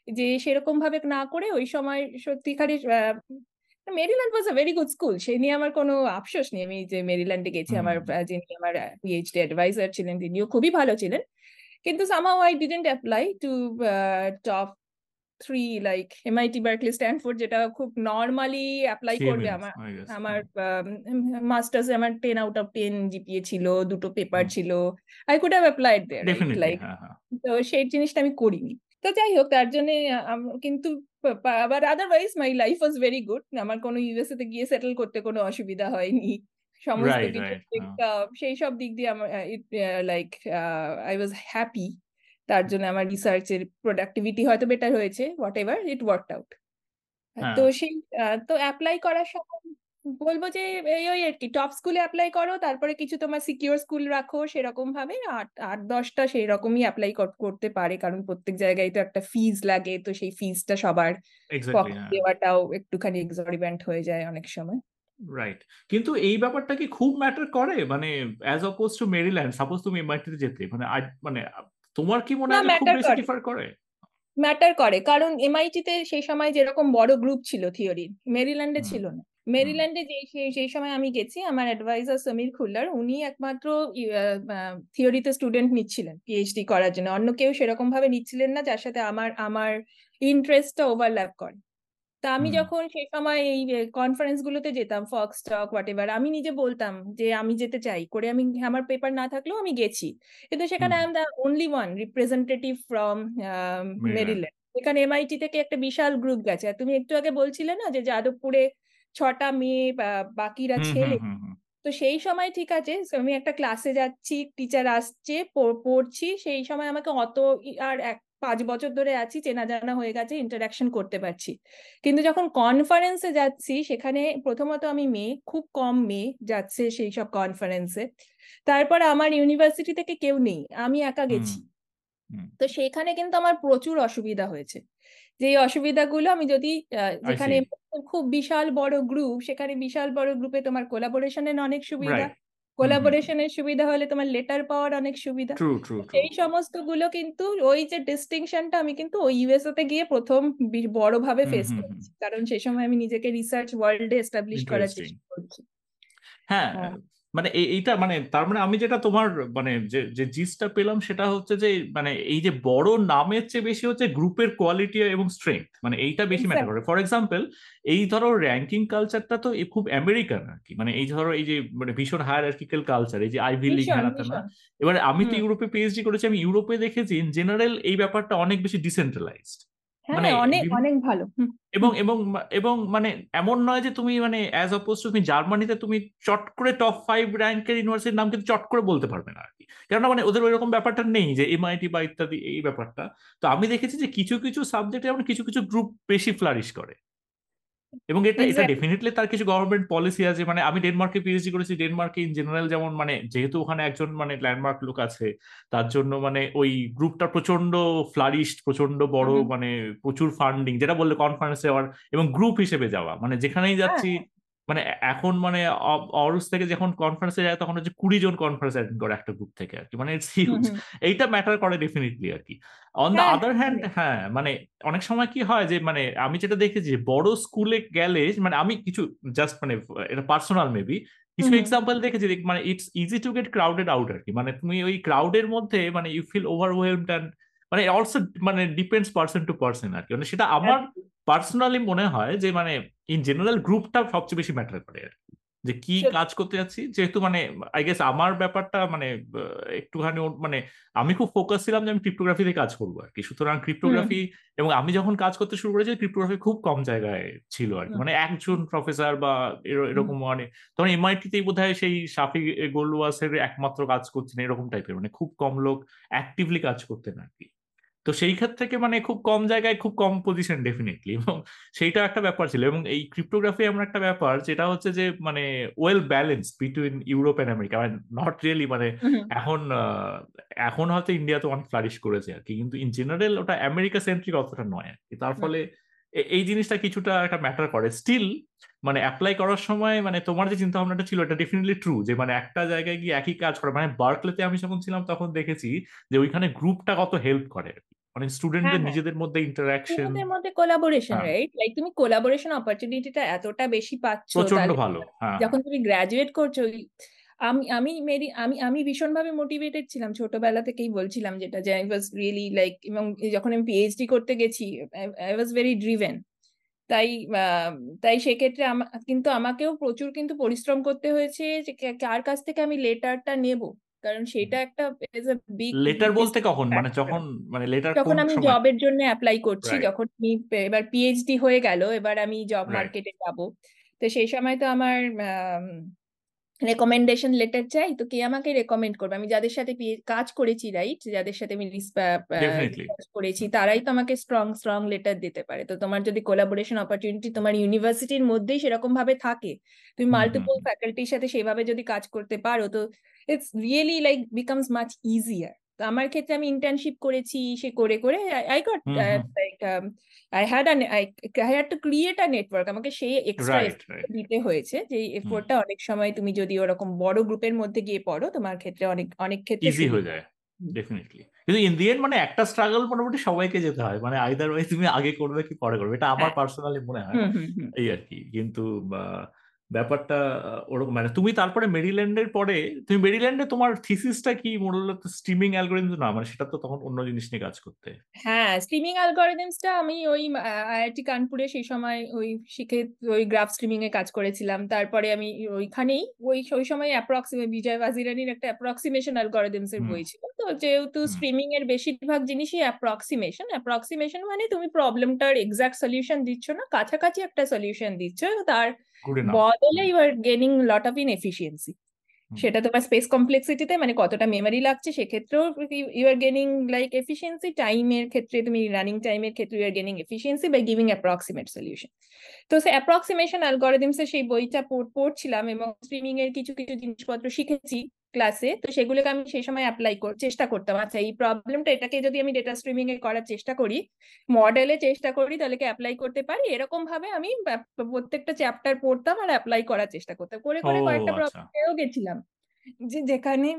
যে সেরকম ভাবে না করে ওই সময় সত্যিকারই Maryland was a very good school সেই নিয়ে আমার কোনো আফসোস নেই। আমি যে মেরিল্যান্ডে গেছি আমার যিনি আমার পিএইচডি অ্যাডভাইজার ছিলেন তিনিও খুবই ভালো ছিলেন। কিন্তু somehow I didn't apply to uh, top three like Berkeley Berkeley Stanford যেটা খুব নর্মালি অ্যাপ্লাই করবে আমার আমার। মাস্টার্স আমার ten out of ten GPA ছিল দুটো পেপার ছিল। I could have applied there like তো সেই জিনিসটা আমি করিনি। তো যাই হোক তার জন্য কিন্তু আবার otherwise my life was very good আমার কোনো ইউএসএ তে গিয়ে সেটেল করতে কোনো অসুবিধা হয়নি। সমস্ত সেই সব দিক দিয়ে আমার লাইক আই ওয়াজ হ্যাপি তার জন্য আমার রিসার্চের প্রোডাক্টিভিটি হয়তো বেটার হয়েছে whatever it work out. তো সেই তো অ্যাপ্লাই করার সময় বলব যে এই ওই আর কি টপ স্কুলে অ্যাপ্লাই করো তারপরে কিছু তোমার সিকিউর স্কুল রাখো সেরকম ভাবে আট আট দশটা সেই রকমই অ্যাপ্লাই করতে পারে কারণ প্রত্যেক জায়গায় তো একটা ফিজ লাগে তো সেই ফিজটা সবার হ্যাঁ। দেওয়াটাও একটুখানি এক্সরিবেন্ট হয়ে যায় অনেক সময়। রাইট কিন্তু এই ব্যাপারটা কি খুব ম্যাটার করে? মানে as oppose to Maryland suppose তুমি এমআইটিতে যেতে মানে মানে তোমার কি মনে হয় খুব বেশি করে। ডিফার করে? ম্যাটার করে কারণ এমআইটি তে সেই সময় যেরকম বড় গ্রুপ ছিল থিওরির মেরিল্যান্ডে ছিল না। মেরিল্যান্ডে যে সেই সেই সময় আমি গেছি আমার অ্যাডভাইজার সমীর খুল্লার উনি একমাত্র থিওরিতে স্টুডেন্ট নিচ্ছিলেন পিএইচডি করার জন্য। অন্য কেউ সেরকম ভাবে নিচ্ছিলেন না যার সাথে আমার আমার ইন্টারেস্টটা ওভারল্যাপ করে। তা আমি যখন সেই সময় এই কনফারেন্স গুলোতে যেতাম ফক্স টক হোয়াট এভার আমি নিজে বলতাম যে আমি যেতে চাই। করে আমি আমার পেপার না থাকলেও আমি গেছি। কিন্তু সেখানে I am the only one representative from Maryland. এখানে এমআইটি থেকে একটা বিশাল গ্রুপ গেছে। আর তুমি একটু আগে বলছিলে না যে যাদবপুরে ছটা মেয়ে বা বাকিরা ছেলে। তো সেই সময় ঠিক আছে আমি একটা ক্লাসে যাচ্ছি টিচার আসছে পড়ছি সেই সময় আমাকে অত আর এক পাঁচ বছর ধরে আছি চেনা জানা হয়ে গেছে ইন্টারাকশন করতে পারছি। কিন্তু যখন কনফারেন্সে যাচ্ছি সেখানে প্রথমত আমি মেয়ে খুব কম মেয়ে যাচ্ছে সেই সব কনফারেন্সে তারপর আমার ইউনিভার্সিটি থেকে কেউ নেই আমি একা গেছি। তো সেখানে কিন্তু আমার প্রচুর অসুবিধা হয়েছে। যে অসুবিধাগুলো আমি যদি যেখানে খুব বিশাল বড় গ্রুপ সেখানে বিশাল বড় গ্রুপে তোমার কোলাবোরেশনের অনেক সুবিধা। কোলাবোরেশনের সুবিধা হলে তোমার লেটার পাওয়ার অনেক সুবিধা। এই সমস্তগুলো কিন্তু ওই যে ডিস্টিংশনটা আমি কিন্তু ওই ইউএসএ তে গিয়ে প্রথম বি- বড়ভাবে হুম, ফেস করেছি। কারণ সেই সময় আমি নিজেকে রিসার্চ ওয়ার্ল্ডে এস্টাবলিশ করার চেষ্টা করছি। হ্যাঁ হ্যাঁ। মানে এইটা মানে তার মানে আমি যেটা তোমার মানে যে জিসটা পেলাম সেটা হচ্ছে যে মানে এই যে বড় নামের চেয়ে বেশি হচ্ছে গ্রুপের কোয়ালিটি এবং স্ট্রেংথ মানে এইটা বেশি ম্যাটার করে। ফর এক্সাম্পল এই ধরো র্যাঙ্কিং কালচারটা তো খুব আমেরিকান আর কি। মানে এই ধরো এই যে মানে ভীষণ হায়ারার্কিক্যাল কালচার এই যে আইভি লিগ ত্যানা ভীষণ। এবার আমি তো ইউরোপে পিএইচডি করেছি আমি ইউরোপে দেখেছি ইন জেনারেল এই ব্যাপারটা অনেক বেশি ডিসেন্ট্রালাইজড মানে হ্যাঁ অনেক অনেক ভালো এবং এবং এবং মানে এমন নয় যে তুমি মানে অ্যাজ অপোজ টু তুমি জার্মানিতে তুমি চট করে টপ ফাইভ র্যাঙ্কের ইউনিভার্সিটির নাম কিন্তু চট করে বলতে পারবে না আর কি। কেননা মানে ওদের ওইরকম ব্যাপারটা নেই যে এমআইটি বা ইত্যাদি এই ব্যাপারটা। তো আমি দেখেছি যে কিছু কিছু সাবজেক্টে এমন কিছু কিছু গ্রুপ বেশি ফ্লারিশ করে। এবং এটা এটা ডেফিনেটলি তার কিছু গভর্নমেন্ট পলিসি আছে। মানে আমি ডেনমার্কে পিএইচডি করেছি ডেনমার্কে ইন জেনারেল যেমন মানে যেহেতু ওখানে একজন মানে ল্যান্ডমার্ক লোক আছে তার জন্য মানে ওই গ্রুপটা প্রচণ্ড ফ্লারিস্ট প্রচণ্ড বড় মানে প্রচুর ফান্ডিং যেটা বললে কনফারেন্সে যাওয়ার এবং গ্রুপ হিসেবে যাওয়া। মানে যেখানেই হ্যাঁ। যাচ্ছি মানে এখন মানে অরুস থেকে যখন কনফারেন্সে যায় তখন হচ্ছে কুড়ি জন কনফারেন্স অ্যাটেন্ড করে একটা গ্রুপ থেকে আর কি। মানে ইটস হিউজ এইটা ম্যাটার করে ডেফিনেটলি আর কি। অন দ্য আদার হ্যান্ড হ্যাঁ মানে অনেক সময় কি হয় যে মানে আমি যেটা দেখেছি যে বড় স্কুলে গেলে মানে আমি কিছু জাস্ট মানে এটা পার্সোনাল মেবি কিছু এক্সাম্পল দেখেছি মানে it's easy to get crowded out আর কি। মানে তুমি ওই ক্রাউডের মধ্যে মানে ইউ ফিল ওভারওয়েলড অ্যান্ড মানে অলসো মানে ডিপেন্ডস পার্সন টু পার্সন আর কি। মানে সেটা আমার পার্সোনালি মনে হয় যে মানে ইন জেনারেল গ্রুপটা সবচেয়ে বেশি ম্যাটার করে আর যে কি কাজ করতে যাচ্ছি যেহেতু মানে আই গেস আমার ব্যাপারটা মানে একটুখানি মানে আমি খুব ফোকাস ছিলাম যে আমি ক্রিপ্টোগ্রাফিতে কাজ করব আর কি। সুতরাং ক্রিপ্টোগ্রাফি এবং আমি যখন কাজ করতে শুরু করেছি ক্রিপ্টোগ্রাফি খুব কম জায়গায় ছিল আর কি। মানে একজন প্রফেসর বা এরকম মানে তখন এমআইটিতেই বোধ হয় সেই শাফি গোল্ডওয়াসের একমাত্র কাজ করছেন এরকম টাইপের মানে খুব কম লোক অ্যাক্টিভলি কাজ করতেন আর কি। তো সেই ক্ষেত্র থেকে মানে খুব কম জায়গায় খুব কম পজিশন ডেফিনেটলি এবং সেইটা একটা ব্যাপার ছিল এবং এই ক্রিপ্টোগ্রাফি এমন একটা ব্যাপার যেটা হচ্ছে যে মানে well balance between Europe and America মানে নট রিয়েলি মানে এখন এখন হয়তো ইন্ডিয়াতে অনেক ফ্লারিশ করেছে আর কি কিন্তু ইন জেনারেল ওটা আমেরিকা সেন্ট্রিক অতটা নয় আর কি। তার ফলে এই জিনিসটা কিছুটা একটা ম্যাটার করে। স্টিল মানে অ্যাপ্লাই করার সময় মানে তোমার যে চিন্তা ভাবনাটা ছিল এটা ডেফিনেটলি ট্রু যে মানে একটা জায়গায় গিয়ে একই কাজ করে মানে বার্কলেতে আমি যখন ছিলাম তখন দেখেছি যে ওইখানে গ্রুপটা কত হেল্প করে মানে হ্যাঁ স্টুডেন্টদের হ্যাঁ। নিজেদের মধ্যে ইন্টারাকশন নিজেদের মধ্যে কোলাবোরেশন হ্যাঁ। রাইট লাইক তুমি কোলাবোরেশন অপরচুনিটিটা এতটা বেশি পাচ্ছো প্রচণ্ড ভালো হ্যাঁ? যখন তুমি গ্রাজুয়েট করছ আমি আমি মেরি আমি আমি ভীষণভাবে মোটিভেটেড ছিলাম ছোটবেলা থেকেই বলছিলাম যেটা যে আই ওয়াজ রিয়েলি লাইক এবং যখন আমি পিএইচডি করতে গেছি আই ওয়াজ ভেরি ড্রিভেন তাই তাই সেক্ষেত্রে কিন্তু আমাকেও প্রচুর কিন্তু পরিশ্রম করতে হয়েছে যে কার কাছ থেকে আমি লেটারটা নেব? কারণ সেটা একটা ইজ আ বিগ লেটার বলতে কখন? মানে যখন মানে লেটার যখন আমি জবের জন্য অ্যাপ্লাই করছি যখন আমি এবার পিএইচডি হয়ে গেল এবার আমি জব মার্কেটে যাব। তো সেই সময় তো আমার রেকমেন্ডেশন লেটার চাই তো কে আমাকে রেকমেন্ড করবে? আমি যাদের সাথে কাজ করেছি রাইট যাদের সাথে আমি করেছি তারাই তো আমাকে স্ট্রং স্ট্রং লেটার দিতে পারে। তো তোমার যদি কোলাবোরেশন অপরচুনিটি তোমার ইউনিভার্সিটির মধ্যেই সেরকম ভাবে থাকে তুমি মাল্টিপল ফ্যাকাল্টির সাথে সেভাবে যদি কাজ করতে পারো তো it's really like becomes much easier তো আমার ক্ষেত্রে আমি ইন্টার্নশিপ করেছি সে করে করে I got like I had I I had to create a network আমাকে সেই এক্সট্রা দিতে হয়েছে যে এফোর্টটা অনেক সময় তুমি যদি ওরকম বড় গ্রুপের মধ্যে গিয়ে পড়ো তোমার ক্ষেত্রে অনেক অনেক ক্ষেত্রে ইজি হয়ে যায় ডেফিনেটলি কিন্তু ইন দি এন্ড মানে একটা স্ট্রাগল মোটামুটি সবাইকে যেতে হয়। মানে আইদার ওয়াইজ তুমি আগে করবে কি পরে করবে এটা আমার হ্যাঁ। পার্সোনালি মনে হয় হুম হুম এই আর কি। কিন্তু ব্যাপারটা ওরকম। মানে তুমি তারপরে মেরিল্যান্ডের পরে তুমি মেরিল্যান্ডে তোমার থিসিসটা কি মূলত স্ট্রিমিং অ্যালগোরিদম? না মানে সেটা তো তখন অন্য জিনিস নিয়ে কাজ করতে। হ্যাঁ স্ট্রিমিং অ্যালগরিদমসটা আমি ওই আইআইটি কানপুরে সেই সময় ওই শিখে ওই গ্রাফ স্ট্রিমিং এ কাজ করেছিলাম। তারপরে আমি ওইখানেই ওই ওই সময় অ্যাপ্রক্সিমে বিজয় বাজিরানির একটা অ্যাপ্রক্সিমেশন অ্যালগরিদমস এর বই ছিল। তো যেহেতু স্ট্রিমিং এর বেশিরভাগ জিনিসই অ্যাপ্রক্সিমেশন অ্যাপ্রক্সিমেশন মানে তুমি প্রবলেমটার এক্সাক্ট সলিউশন দিচ্ছ না কাছাকাছি একটা সলিউশন দিচ্ছ। তার বদলে you are gaining lot of in efficiency সেটা তোমার স্পেস কমপ্লেক্সিটিতে মানে কতটা মেমরি লাগছে সেক্ষেত্রেও you are gaining like efficiency টাইমের ক্ষেত্রে তুমি রানিং টাইমের ক্ষেত্রে you are gaining efficiency by giving approximate solution তো সে অ্যাপ্রক্সিমেশন অ্যালগোরিদমসে সেই বইটা পড়ছিলাম এবং স্ট্রিমিং এর কিছু কিছু জিনিসপত্র শিখেছি। ক্লাসে তো সেগুলোকে আমি সেই সময় অ্যাপ্লাই চেষ্টা করতাম। আচ্ছা এই প্রবলেমটা এটাকে যদি আমি ডেটা স্ট্রিমিং এ করার চেষ্টা করি মডেলে চেষ্টা করি তাহলে কি অ্যাপ্লাই করতে পারি? এরকম ভাবে আমি প্রত্যেকটা চ্যাপ্টার পড়তাম আর অ্যাপ্লাই করার চেষ্টা করতাম। করে করে কয়েকটা আচ্ছা। প্রবলেম পেয়েও গেছিলাম। যে যেখানে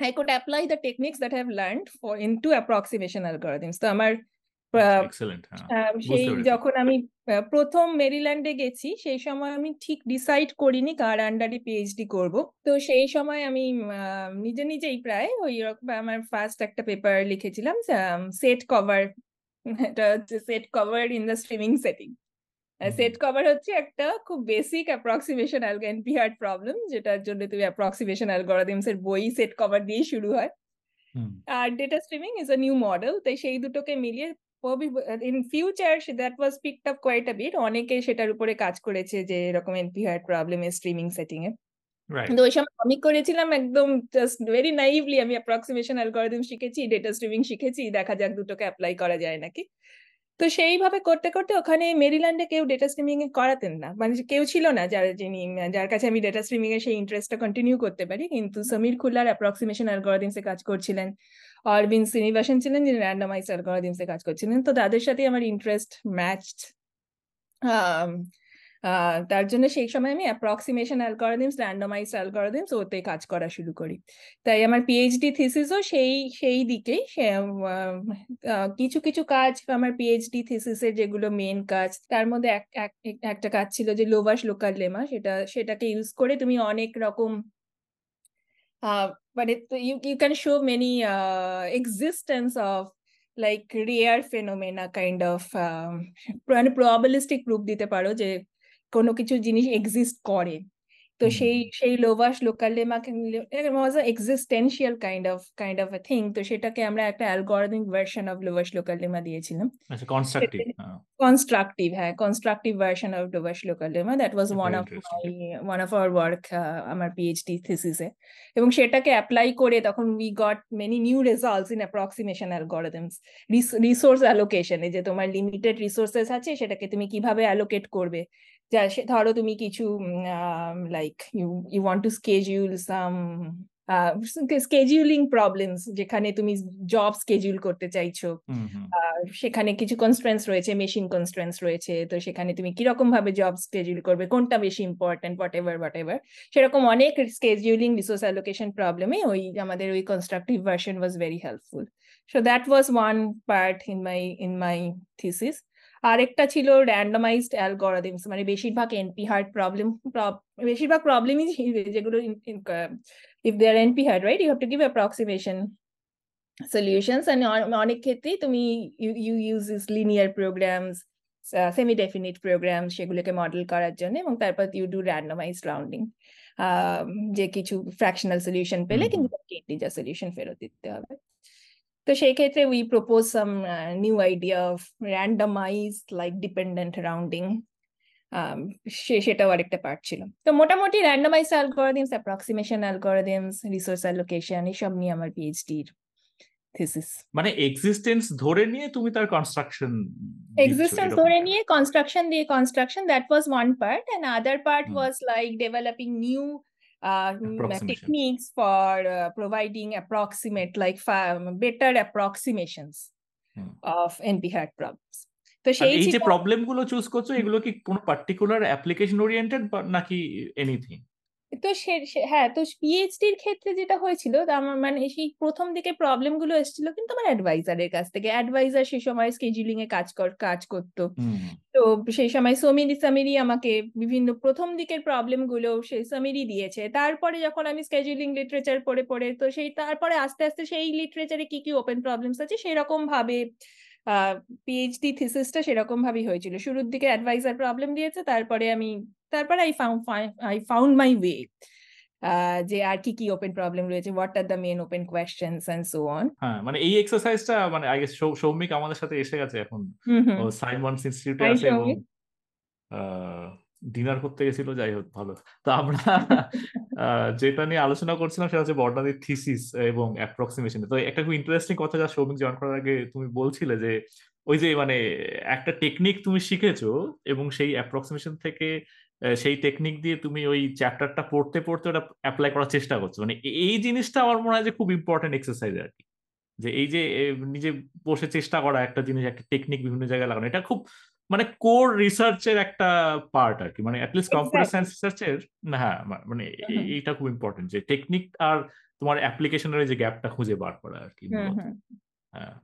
I could apply the techniques that I've learned for into approximation algorithms. তো আমার এক্সেলেন্ট হ্যাঁ। সেই যখন আমি প্রথম মেরিল্যান্ডে গেছি সেই সময় আমি ঠিক ডিসাইড করিনি কার আন্ডারে পিএইচডি করব। তো সেই সময় আমি নিজে নিজেই প্রায় ওই রকম আমার ফার্স্ট একটা পেপার লিখেছিলাম সেট কভার এটা হচ্ছে set cover in the streaming setting set cover হচ্ছে একটা খুব বেসিক অ্যাপ্রক্সিমেশন এনপিআর প্রবলেম যেটার জন্য তুমি অ্যাপ্রক্সিমেশন অ্যালগোরিদমস এর বই সেট কভার দিয়ে শুরু হয়। আর data streaming is a new model তাই সেই দুটোকে মিলিয়ে future that was picked up quite a bit অনেকে সেটার উপরে কাজ করেছে যে এরকম এনপিআর প্রবলেম এর স্ট্রিমিং সেটিং এ। তো ওই সময় আমি করেছিলাম একদম জাস্ট ভেরি নাইভলি আমি অ্যাপ্রক্সিমেশন অ্যালগোরিদম শিখেছি ডেটা স্ট্রিমিং শিখেছি দেখা যাক দুটোকে অ্যাপ্লাই করা যায় নাকি। তো সেইভাবে করতে করতে ওখানে মেরিল্যান্ডে কেউ ডেটা স্ট্রিমিং এ করাতেন না। মানে কেউ ছিল না যার যিনি যার কাছে আমি ডেটা স্ট্রিমিং এর সেই ইন্টারেস্টটা কন্টিনিউ করতে পারি। কিন্তু সমীর খুল্লার অ্যাপ্রক্সিমেশন অ্যালগোরিদমস কাজ করছিলেন। অরবিন্দ শ্রীনিবাসন ছিলেন যিনি র্যান্ডমাইজ অ্যালগোরিদমস কাজ করছিলেন, তো তাদের সাথে আমার ইন্টারেস্ট ম্যাচড তার জন্য সেই সময় আমি অ্যাপ্রক্সিমেশন অ্যালগোরিদমস র্যান্ডমাইজড অ্যালগোরিদমস ওতে কাজ করা শুরু করি। তাই আমার পিএইচডি থিসিসও সেই সেই দিকেই কিছু কিছু কাজ আমার পিএইচডি থিসিসের যেগুলো মেন কাজ, তার মধ্যে এক, এক- এক- একটা কাজ ছিল যে লোভাস লোকাল লেমা সেটা, সেটাকে ইউজ করে তুমি অনেক রকম but it you you can show many uh, existence of rare phenomena kind of um, মানে probabilistic proof দিতে পারো যে কোনো কিছু জিনিস এক্সিস্ট করে তো সেই সেই Lovasz local lemma existential kind of kind of a thing তো সেটাকে আমরা একটা algorithmic version of Lovasz local মা দিয়েছিলাম। আচ্ছা কনস্ট্রাকটিভ হ্যাঁ। Constructive version of Lovasz local lemma that was one of my one of our work আমার PhD থিসিসে এবং সেটাকে অ্যাপ্লাই করে তখন we got many new results in approximation algorithms resource allocation অ্যালোকেশনে যে তোমার লিমিটেড রিসোর্সেস আছে সেটাকে তুমি কীভাবে অ্যালোকেট করবে। যা সে ধরো তুমি কিছু like you you want to schedule some scheduling problems যেখানে তুমি জব স্কেডিউল করতে চাইছো। সেখানে কিছু কনস্ট্রেন্স রয়েছে মেশিন কনস্ট্রেন্স রয়েছে। তো সেখানে তুমি কীরকম ভাবে জব স্কেডিউল করবে কোনটা বেশি important what ever what ever সেরকম অনেক স্কেডিউলিং রিসোর্স অ্যালোকেশন প্রবলেমে ওই আমাদের ওই constructive version was very helpful so that was one part in my in my thesis আরেকটা ছিল র্যান্ডমাইজড অ্যালগোরিদমস মানে বেশিরভাগ এনপি হার্ট প্রবলেম বেশিরভাগ প্রবলেমই যেগুলো if they are NP hard right you have to give approximation solutions অ- অনেক ক্ষেত্রেই তুমি you you use is linear programs semi definite program সেগুলোকে মডেল করার জন্য এবং তারপর ইউ ডু র্যান্ডমাইজ রাউন্ডিং যে কিছু ফ্র্যাকশনাল সলিউশন পেলে কিন্তু ইন্টিজার সলিউশন ফেরত দিতে হবে। তো সেই ক্ষেত্রে we propose some new idea of randomize like dependent rounding সে সেটাও আরেকটা পার্ট ছিল তো মোটামুটি randomize algorithms approximation algorithms resource allocation এসব নিয়ে আমার পিএইচডির থিসিস মানে এক্সিস্টেন্স ধরে নিয়ে তুমি তার কনস্ট্রাকশন existence ধরে নিয়ে construction দিয়ে construction that was one part and other part Hmm. was like developing new uh, mm, techniques for uh, providing approximate like better approximations Hmm. of NP hat problems তো সেই এই যে প্রবলেমগুলো choose করছ এগুলো কি কোনো পার্টিকুলার অ্যাপ্লিকেশন ওরিয়েন্টেড নাকি এনিথিং তো সে হ্যাঁ তো পিএইচডির ক্ষেত্রে যেটা হয়েছিল আমার মানে সেই প্রথম দিকে প্রবলেমগুলো এসেছিল কিন্তু আমার অ্যাডভাইজারের কাছ থেকে। অ্যাডভাইজার সে সময় স্কেজুলিং এ কাজ কর কাজ করতো। তো সেই সময় সমীর সামিরি আমাকে বিভিন্ন প্রথম দিকের প্রবলেমগুলো সেই সামিরি দিয়েছে। তারপরে যখন আমি স্কেজুলিং লিটারেচার পড়ে পড়ে তো সেই তারপরে আস্তে আস্তে সেই লিটারেচারে কি কি ওপেন প্রবলেমস আছে সেরকম ভাবে পিএইচডি থিসিসটা সেরকম ভাবেই হয়েছিল। শুরুর দিকে অ্যাডভাইজার প্রবলেম দিয়েছে তারপরে আমি তারপরে I found I found my way যে আর কি কি ওপেন প্রবলেম রয়েছে what are the main open questions and so on হ্যাঁ মানে এই এক্সারসাইজটা মানে আই গেস সৌমিক আমাদের সাথে এসে গেছে এখন। ও সাইমন্স ইনস্টিটিউটে আছে এবং। ডিনার করতে গেছিল যাই হোক ভালো। তো আমরা যেটা নিয়ে আলোচনা করছিলাম সেটা হচ্ছে বর্ণালীর থিসিস এবং অ্যাপ্রক্সিমেশন তো একটা খুব ইন্টারেস্টিং কথা যা সৌমিক জয়েন করার আগে তুমি বলছিলে যে ওই যে মানে একটা টেকনিক তুমি শিখেছো এবং সেই অ্যাপ্রক্সিমেশন থেকে সেই টেকনিক দিয়ে তুমি ওই চ্যাপ্টারটা পড়তে পড়তে ওটা অ্যাপ্লাই করার চেষ্টা করছ। মানে এই জিনিসটা আমার মনে হয় যে খুব ইম্পর্টেন্ট এক্সারসাইজ আর কি। যে এই যে নিজে বসে চেষ্টা করা একটা জিনিস, একটা টেকনিক বিভিন্ন জায়গায় লাগানো, এটা খুব মানে কোর রিসার্চের একটা পার্ট আর কি মানে অ্যাটলিস্ট কম্পিউটার. সায়েন্স রিসার্চের হ্যাঁ মানে এইটা খুব ইম্পর্টেন্ট যে টেকনিক আর তোমার অ্যাপ্লিকেশনের যে গ্যাপটা খুঁজে বার করা আর কি হ্যাঁ।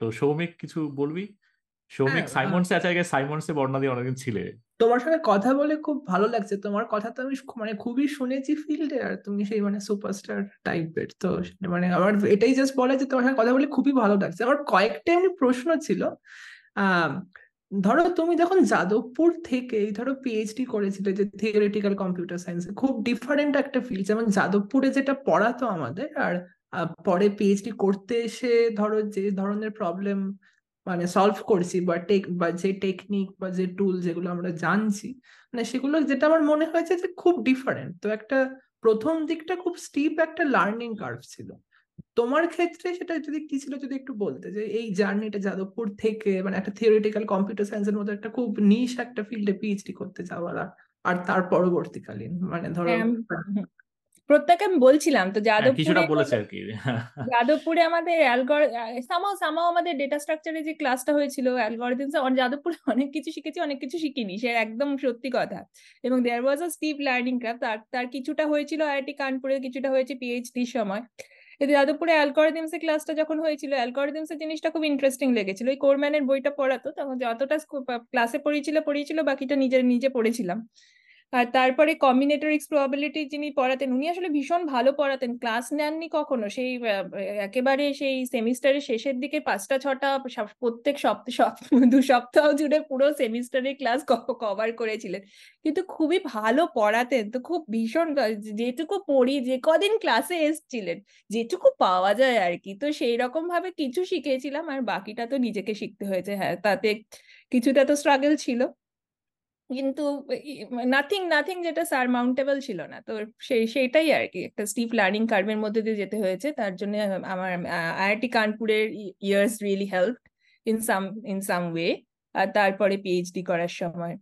তো সৌমিক কিছু বলবি? সৌমিক সাইমন্সে আছে আগে সাইমন্সে বর্ণা দিয়ে অনেকদিন ছিলে। তোমার সঙ্গে কথা বলে খুব ভালো লাগছে। তোমার কথা তো আমি মানে খুবই শুনেছি ফিল্ডে আর তুমি সেই মানে সুপারস্টার টাইপের তো মানে আমার এটাই জাস্ট বলে যে তোমার সঙ্গে কথা বলে খুবই ভালো লাগছে। আমার কয়েকটা এমনি প্রশ্ন ছিল। আহ ধরো তুমি যখন যাদবপুর থেকে, ধরো পিএইচডি করেছিলে যে থিওরিটিক্যাল কম্পিউটার সায়েন্সে খুব ডিফারেন্ট একটা ফিল্ড যেমন যাদবপুরে যেটা পড়াতো আমাদের, আর পরে পিএইচডি করতে এসে ধরো যে ধরনের প্রবলেম মানে সলভ করছি, বা টেক বা যে টেকনিক বা যে টুল যেগুলো আমরা জানছি মানে সেগুলো যেটা আমার মনে হয়েছে যে খুব ডিফারেন্ট তো একটা প্রথম দিকটা খুব স্টিপ একটা লার্নিং কার্ভ ছিল। তোমার ক্ষেত্রে সেটা যদি কি ছিল যদি একটু বলতে? যে এই জার্নিটা যাদবপুর থেকে মানে একটা থিওরিটিক্যাল কম্পিউটার সায়েন্সের মতো একটা খুব নিশ একটা ফিল্ডে পিএইচডি করতে যাওয়ার আর- তার পরবর্তীকালীন মানে ধরো হ্যাঁ, প্রত্যেকে আমি বলছিলাম তো হ্যাঁ, যাদবপুরে যাদবপুরে আমাদের অ্যালগর সামাও সামাও আমাদের ডেটা স্ট্রাকচারে যে ক্লাসটা হয়েছিল অ্যালগরিদমস যাদবপুরে অনেক কিছু শিখেছি অনেক কিছু শিখিনি। সে একদম সত্যি কথা। এবং দেয়ার ওয়াজ আ স্টিপ লার্নিং ক্রাফ তার তার কিছুটা হয়েছিল আইআইটি কানপুরে কিছুটা হয়েছে পিএইচডির সময়। কিন্তু যাদবপুরে অ্যালগরিদমস এর ক্লাসটা যখন হয়েছিল অ্যালগরিদমস এর জিনিসটা খুব ইন্টারেস্টিং লেগেছিল। ওই কোরম্যানের বইটা পড়াতো, তখন যতটা ক্লাসে পড়িয়েছিল পড়িয়েছিল, বাকিটা নিজের, নিজে পড়েছিলাম। আর তারপরে কম্বিনেটরিক্স প্রবাবিলিটি যিনি পড়াতেন, উনি আসলে ভীষণ ভালো পড়াতেন। ক্লাস নেননি কখনো? সেই একেবারে সেই সেমিস্টারের শেষের দিকে পাঁচটা, ছটা প্রত্যেক সপ্তাহ দু সপ্তাহ জুড়ে পুরো সেমিস্টারের ক্লাস কভার করেছিলেন। কিন্তু খুবই ভালো পড়াতেন। তো খুব ভীষণ যেটুকু পড়ি, যে কদিন ক্লাসে এসছিলেন, যেটুকু পাওয়া যায় আর কি। তো সেই রকম ভাবে কিছু শিখেছিলাম, আর বাকিটা তো নিজেকে শিখতে হয়েছে। হ্যাঁ তাতে কিছুটা তো স্ট্রাগল ছিল। কিন্তু নাথিং নাথিং যেটা সারমাউন্টেবল ছিল না। তো সেই সেইটাই আর কি। একটা স্টিপ লার্নিং কার্ভের মধ্যে দিয়ে যেতে হয়েছে। তার জন্য আমার আইআইটি কানপুরের years really help in some in some way আর তারপরে পিএইচডি করার সময়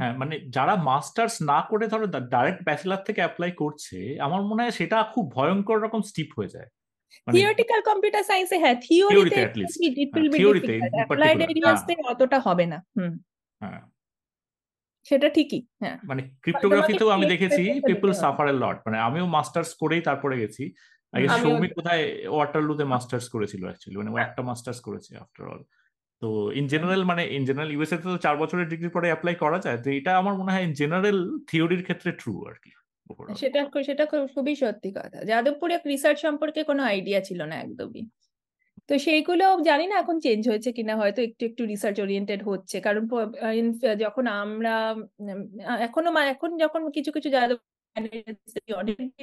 হ্যাঁ মানে যারা মাস্টার্স না করে ধরো ডাইরেক্ট ব্যাচেলার থেকে অ্যাপ্লাই করছে আমার মনে হয় সেটা খুব ভয়ঙ্কর রকম স্টিপ হয়ে যায়। থিওরিটিক্যাল কম্পিউটার সায়েন্সে হ্যাঁ থিওরিতে it will be difficult applied এরিয়াসতে অতটা হবে না। হুম। হ্যাঁ। সেটা ঠিকই হ্যাঁ। মানে ক্রিপ্টোগ্রাফিতেও আমি দেখেছি পিপল সাফার এ লট মানে আমিও মাস্টার্স করেই তারপরে গেছি। আগে সৌমিক কোথায় ওয়াটারলুতে মাস্টার্স করেছিল অ্যাকচুয়ালি মানে ও একটা মাস্টার্স করেছে আফটার অল তো ইন জেনারেল মানে ইন জেনারেল ইউএসএ তে তো চার বছরের ডিগ্রি পরে অ্যাপ্লাই করা যায় তো এটা আমার মনে হয় ইন জেনারেল থিওরির ক্ষেত্রে ট্রু আর কি সেটা সেটা খুবই সত্যি কথা। যাদবপুরে রিসার্চ সম্পর্কে কোনো আইডিয়া ছিল না একদমই। তো সেইগুলো জানি না এখন চেঞ্জ হয়েছে কিনা হয়তো একটু একটু রিসার্চ ওরিয়েন্টেড হচ্ছে। কারণ যখন আমরা এখনও এখন যখন কিছু কিছু যাদব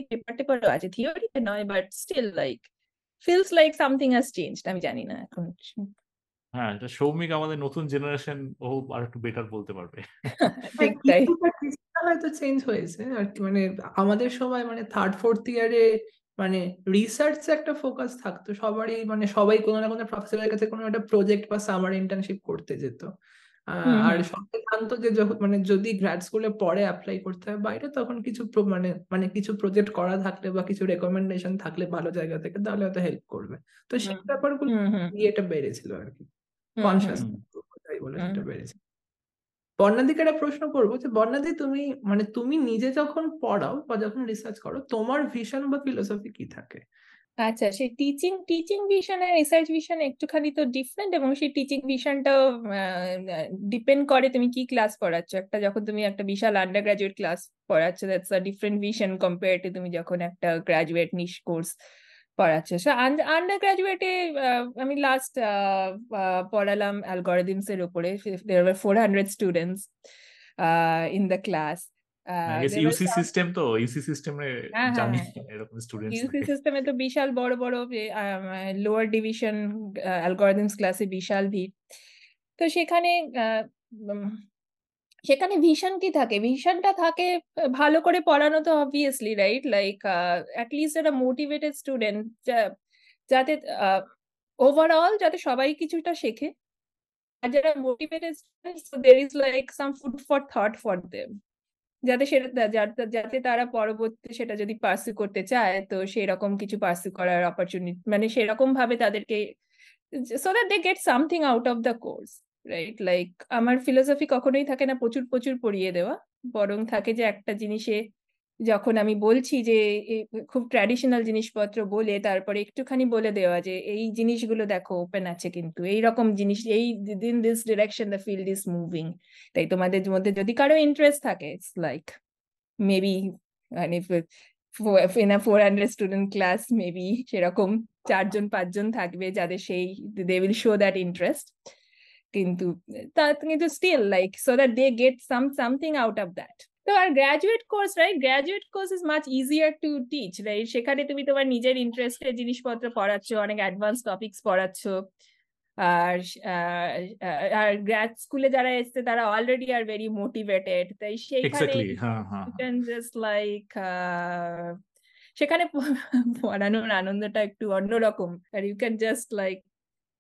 পেপার টেপারও আছে থিওরিতে নয় but still like feels like something has changed আমি জানি না এখন। হ্যাঁ এটা সৌমিক আমাদের নতুন জেনারেশন ও আর একটু বেটার বলতে পারবে। হয়তো চেঞ্জ হয়েছে আর কি মানে আমাদের সময় মানে থার্ড ফোর্থ ইয়ারে মানে রিসার্চে একটা ফোকাস থাকতো। সবারই মানে সবাই কোনো না কোনো প্রফেসরের কাছে কোনো একটা প্রজেক্ট বা সামার ইন্টার্নশিপ করতে যেত। আর। সবাই জানতো যে যখন মানে যদি গ্র্যাড স্কুলে পরে অ্যাপ্লাই করতে হয় বাইরে তখন কিছু মানে মানে কিছু প্রজেক্ট করা থাকলে বা কিছু রেকমেন্ডেশন থাকলে ভালো জায়গা থেকে তাহলে হয়তো হেল্প করবে। তো সেই ব্যাপারগুলো ইয়েটা বেড়েছিল আর কি কনসিয়াস বলে। সেটা বেড়েছে। বর্ণাদিকে একটা প্রশ্ন করব যে, বর্ণাদি তুমি মানে তুমি নিজে যখন পড়াও বা যখন রিসার্চ করো, তোমার ভিশন বা ফিলোসফি কি থাকে? আচ্ছা সেই টিচিং টিচিং ভিশন আর রিসার্চ ভিশন একটুখানি তো ডিফারেন্ট এবং সেই টিচিং ভিশনটাও ডিপেন্ড করে তুমি কি ক্লাস পড়াচ্ছ। একটা যখন তুমি একটা বিশাল undergraduate class পড়াচ্ছ that's a different vision compare to তুমি যখন একটা গ্রাজুয়েট নিশ কোর্স পড়াচ্ছ। সো আন্ডার গ্রাজুয়েটে আমি লাস্ট পড়ালাম অ্যালগরিদমস এর উপরে। There were four hundred students in the class UC system তো ইউসি সিস্টেমে হ্যাঁ, জানি হ্যাঁ। এরকম স্টুডেন্টস ইউসি সিস্টেমে তো বিশাল বড় বড় লোয়ার ডিভিশন অ্যালগরিদমস ক্লাসে বিশাল ভিড়। তো সেখানে সেখানে ভিশন কি থাকে। ভিশনটা থাকে ভালো করে পড়ানো তো obviously right like at least একটা মোটিভেটেড স্টুডেন্ট যাতে ওভারঅল যাতে সবাই কিছুটা শেখে। আর যারা motivated there is like some food for thought for them যাতে সেটা যাতে তারা পরবর্তী সেটা যদি পার্সু করতে চায়, তো সেরকম কিছু পার্সু করার অপরচুনিটি মানে সেরকম ভাবে তাদেরকে so that they get something out of the course right like আমার ফিলোসফি কখনোই থাকে না প্রচুর প্রচুর পড়িয়ে দেওয়া। বরং থাকে যে একটা জিনিসে যখন আমি বলছি যে খুব ট্র্যাডিশনাল জিনিসপত্র বলে তারপরে একটুখানি বলে দেওয়া যে, এই জিনিসগুলো দেখো ওপেন আছে কিন্তু। এই রকম জিনিস, এই দিন this direction the field is moving তাই তোমাদের মধ্যে যদি কারও ইন্টারেস্ট থাকে ইটস লাইক মেবি মানে four hundred student class maybe সেরকম চারজন, পাঁচজন থাকবে যাদের সেই they will show that interest কিন্তু তা কিন্তু still like so that they get some something out of that তো আর graduate course right graduate course is much easier to teach right সেখানে তুমি তোমার নিজের ইন্টারেস্টের জিনিসপত্র পড়াচ্ছ অনেক অ্যাডভান্স টপিকস পড়াচ্ছ। আর আর গ্র্যাড স্কুলে যারা এসছে তারা অলরেডি আর ভেরি মোটিভেটেড তাই সেইখানে এক্স্যাক্টলি হ্যাঁ হ্যাঁ like uh, সেখানে পড়ানোর আনন্দটা একটু অন্যরকম। আর you can just like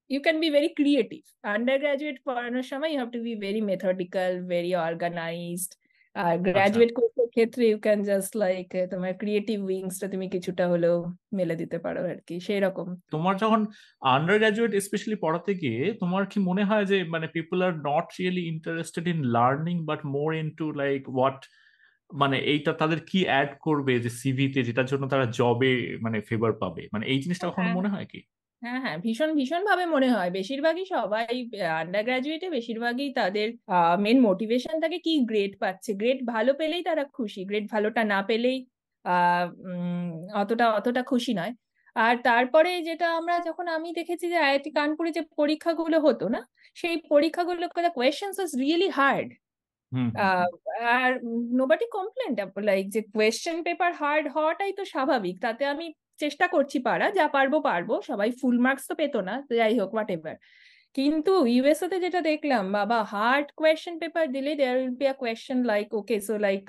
can be very creative undergraduate পড়ানোর সময় you have to be very methodical very organized R graduate কোর্সের ক্ষেত্রে ইউ ক্যান জাস্ট লাইক তোমার ক্রিয়েটিভ উইংসটা তুমি কিছুটা হলেও মেলে দিতে পারো আর কি সেই রকম তোমার যখন আন্ডার গ্রাজুয়েট স্পেশালি পড়াতে গিয়ে তোমার কি মনে হয় যে মানে people are not really interested in learning but more into like what মানে এইটা তাদের কি অ্যাড করবে যে সিভিতে যেটার জন্য তারা জবে মানে ফেভার পাবে? মানে এই জিনিসটা কখনো হ্যাঁ। মনে হয় কি? হ্যাঁ হ্যাঁ ভীষণ ভীষণ ভাবে মনে হয়। বেশিরভাগই সবাই আন্ডার গ্রাজুয়েটে বেশিরভাগই তাদের মেন মোটিভেশন থাকে কি গ্রেড পাচ্ছে। গ্রেড ভালো পেলেই তারা খুশি গ্রেড ভালোটা না পেলেই অতটা অতটা খুশি নয়। আর তারপরে যেটা আমরা যখন আমি দেখেছি যে আইআইটি কানপুরে যে পরীক্ষাগুলো হতো না সেই পরীক্ষাগুলো কোয়েশ্চেন্স ওয়াজ রিয়েলি হার্ড আর নোবডি কমপ্লেন লাইক যে কোয়েশ্চেন পেপার হার্ড হওয়াটাই তো স্বাভাবিক। তাতে আমি চেষ্টা করছি পারা যা পারব পারব সবাই ফুল মার্কস তো পেতো না যাই হোক হোয়াট এভার কিন্তু ইউএসএ তে যেটা দেখলাম বাবা হার্ড কোয়েশ্চেন পেপার দিলে there will be a question like okay so like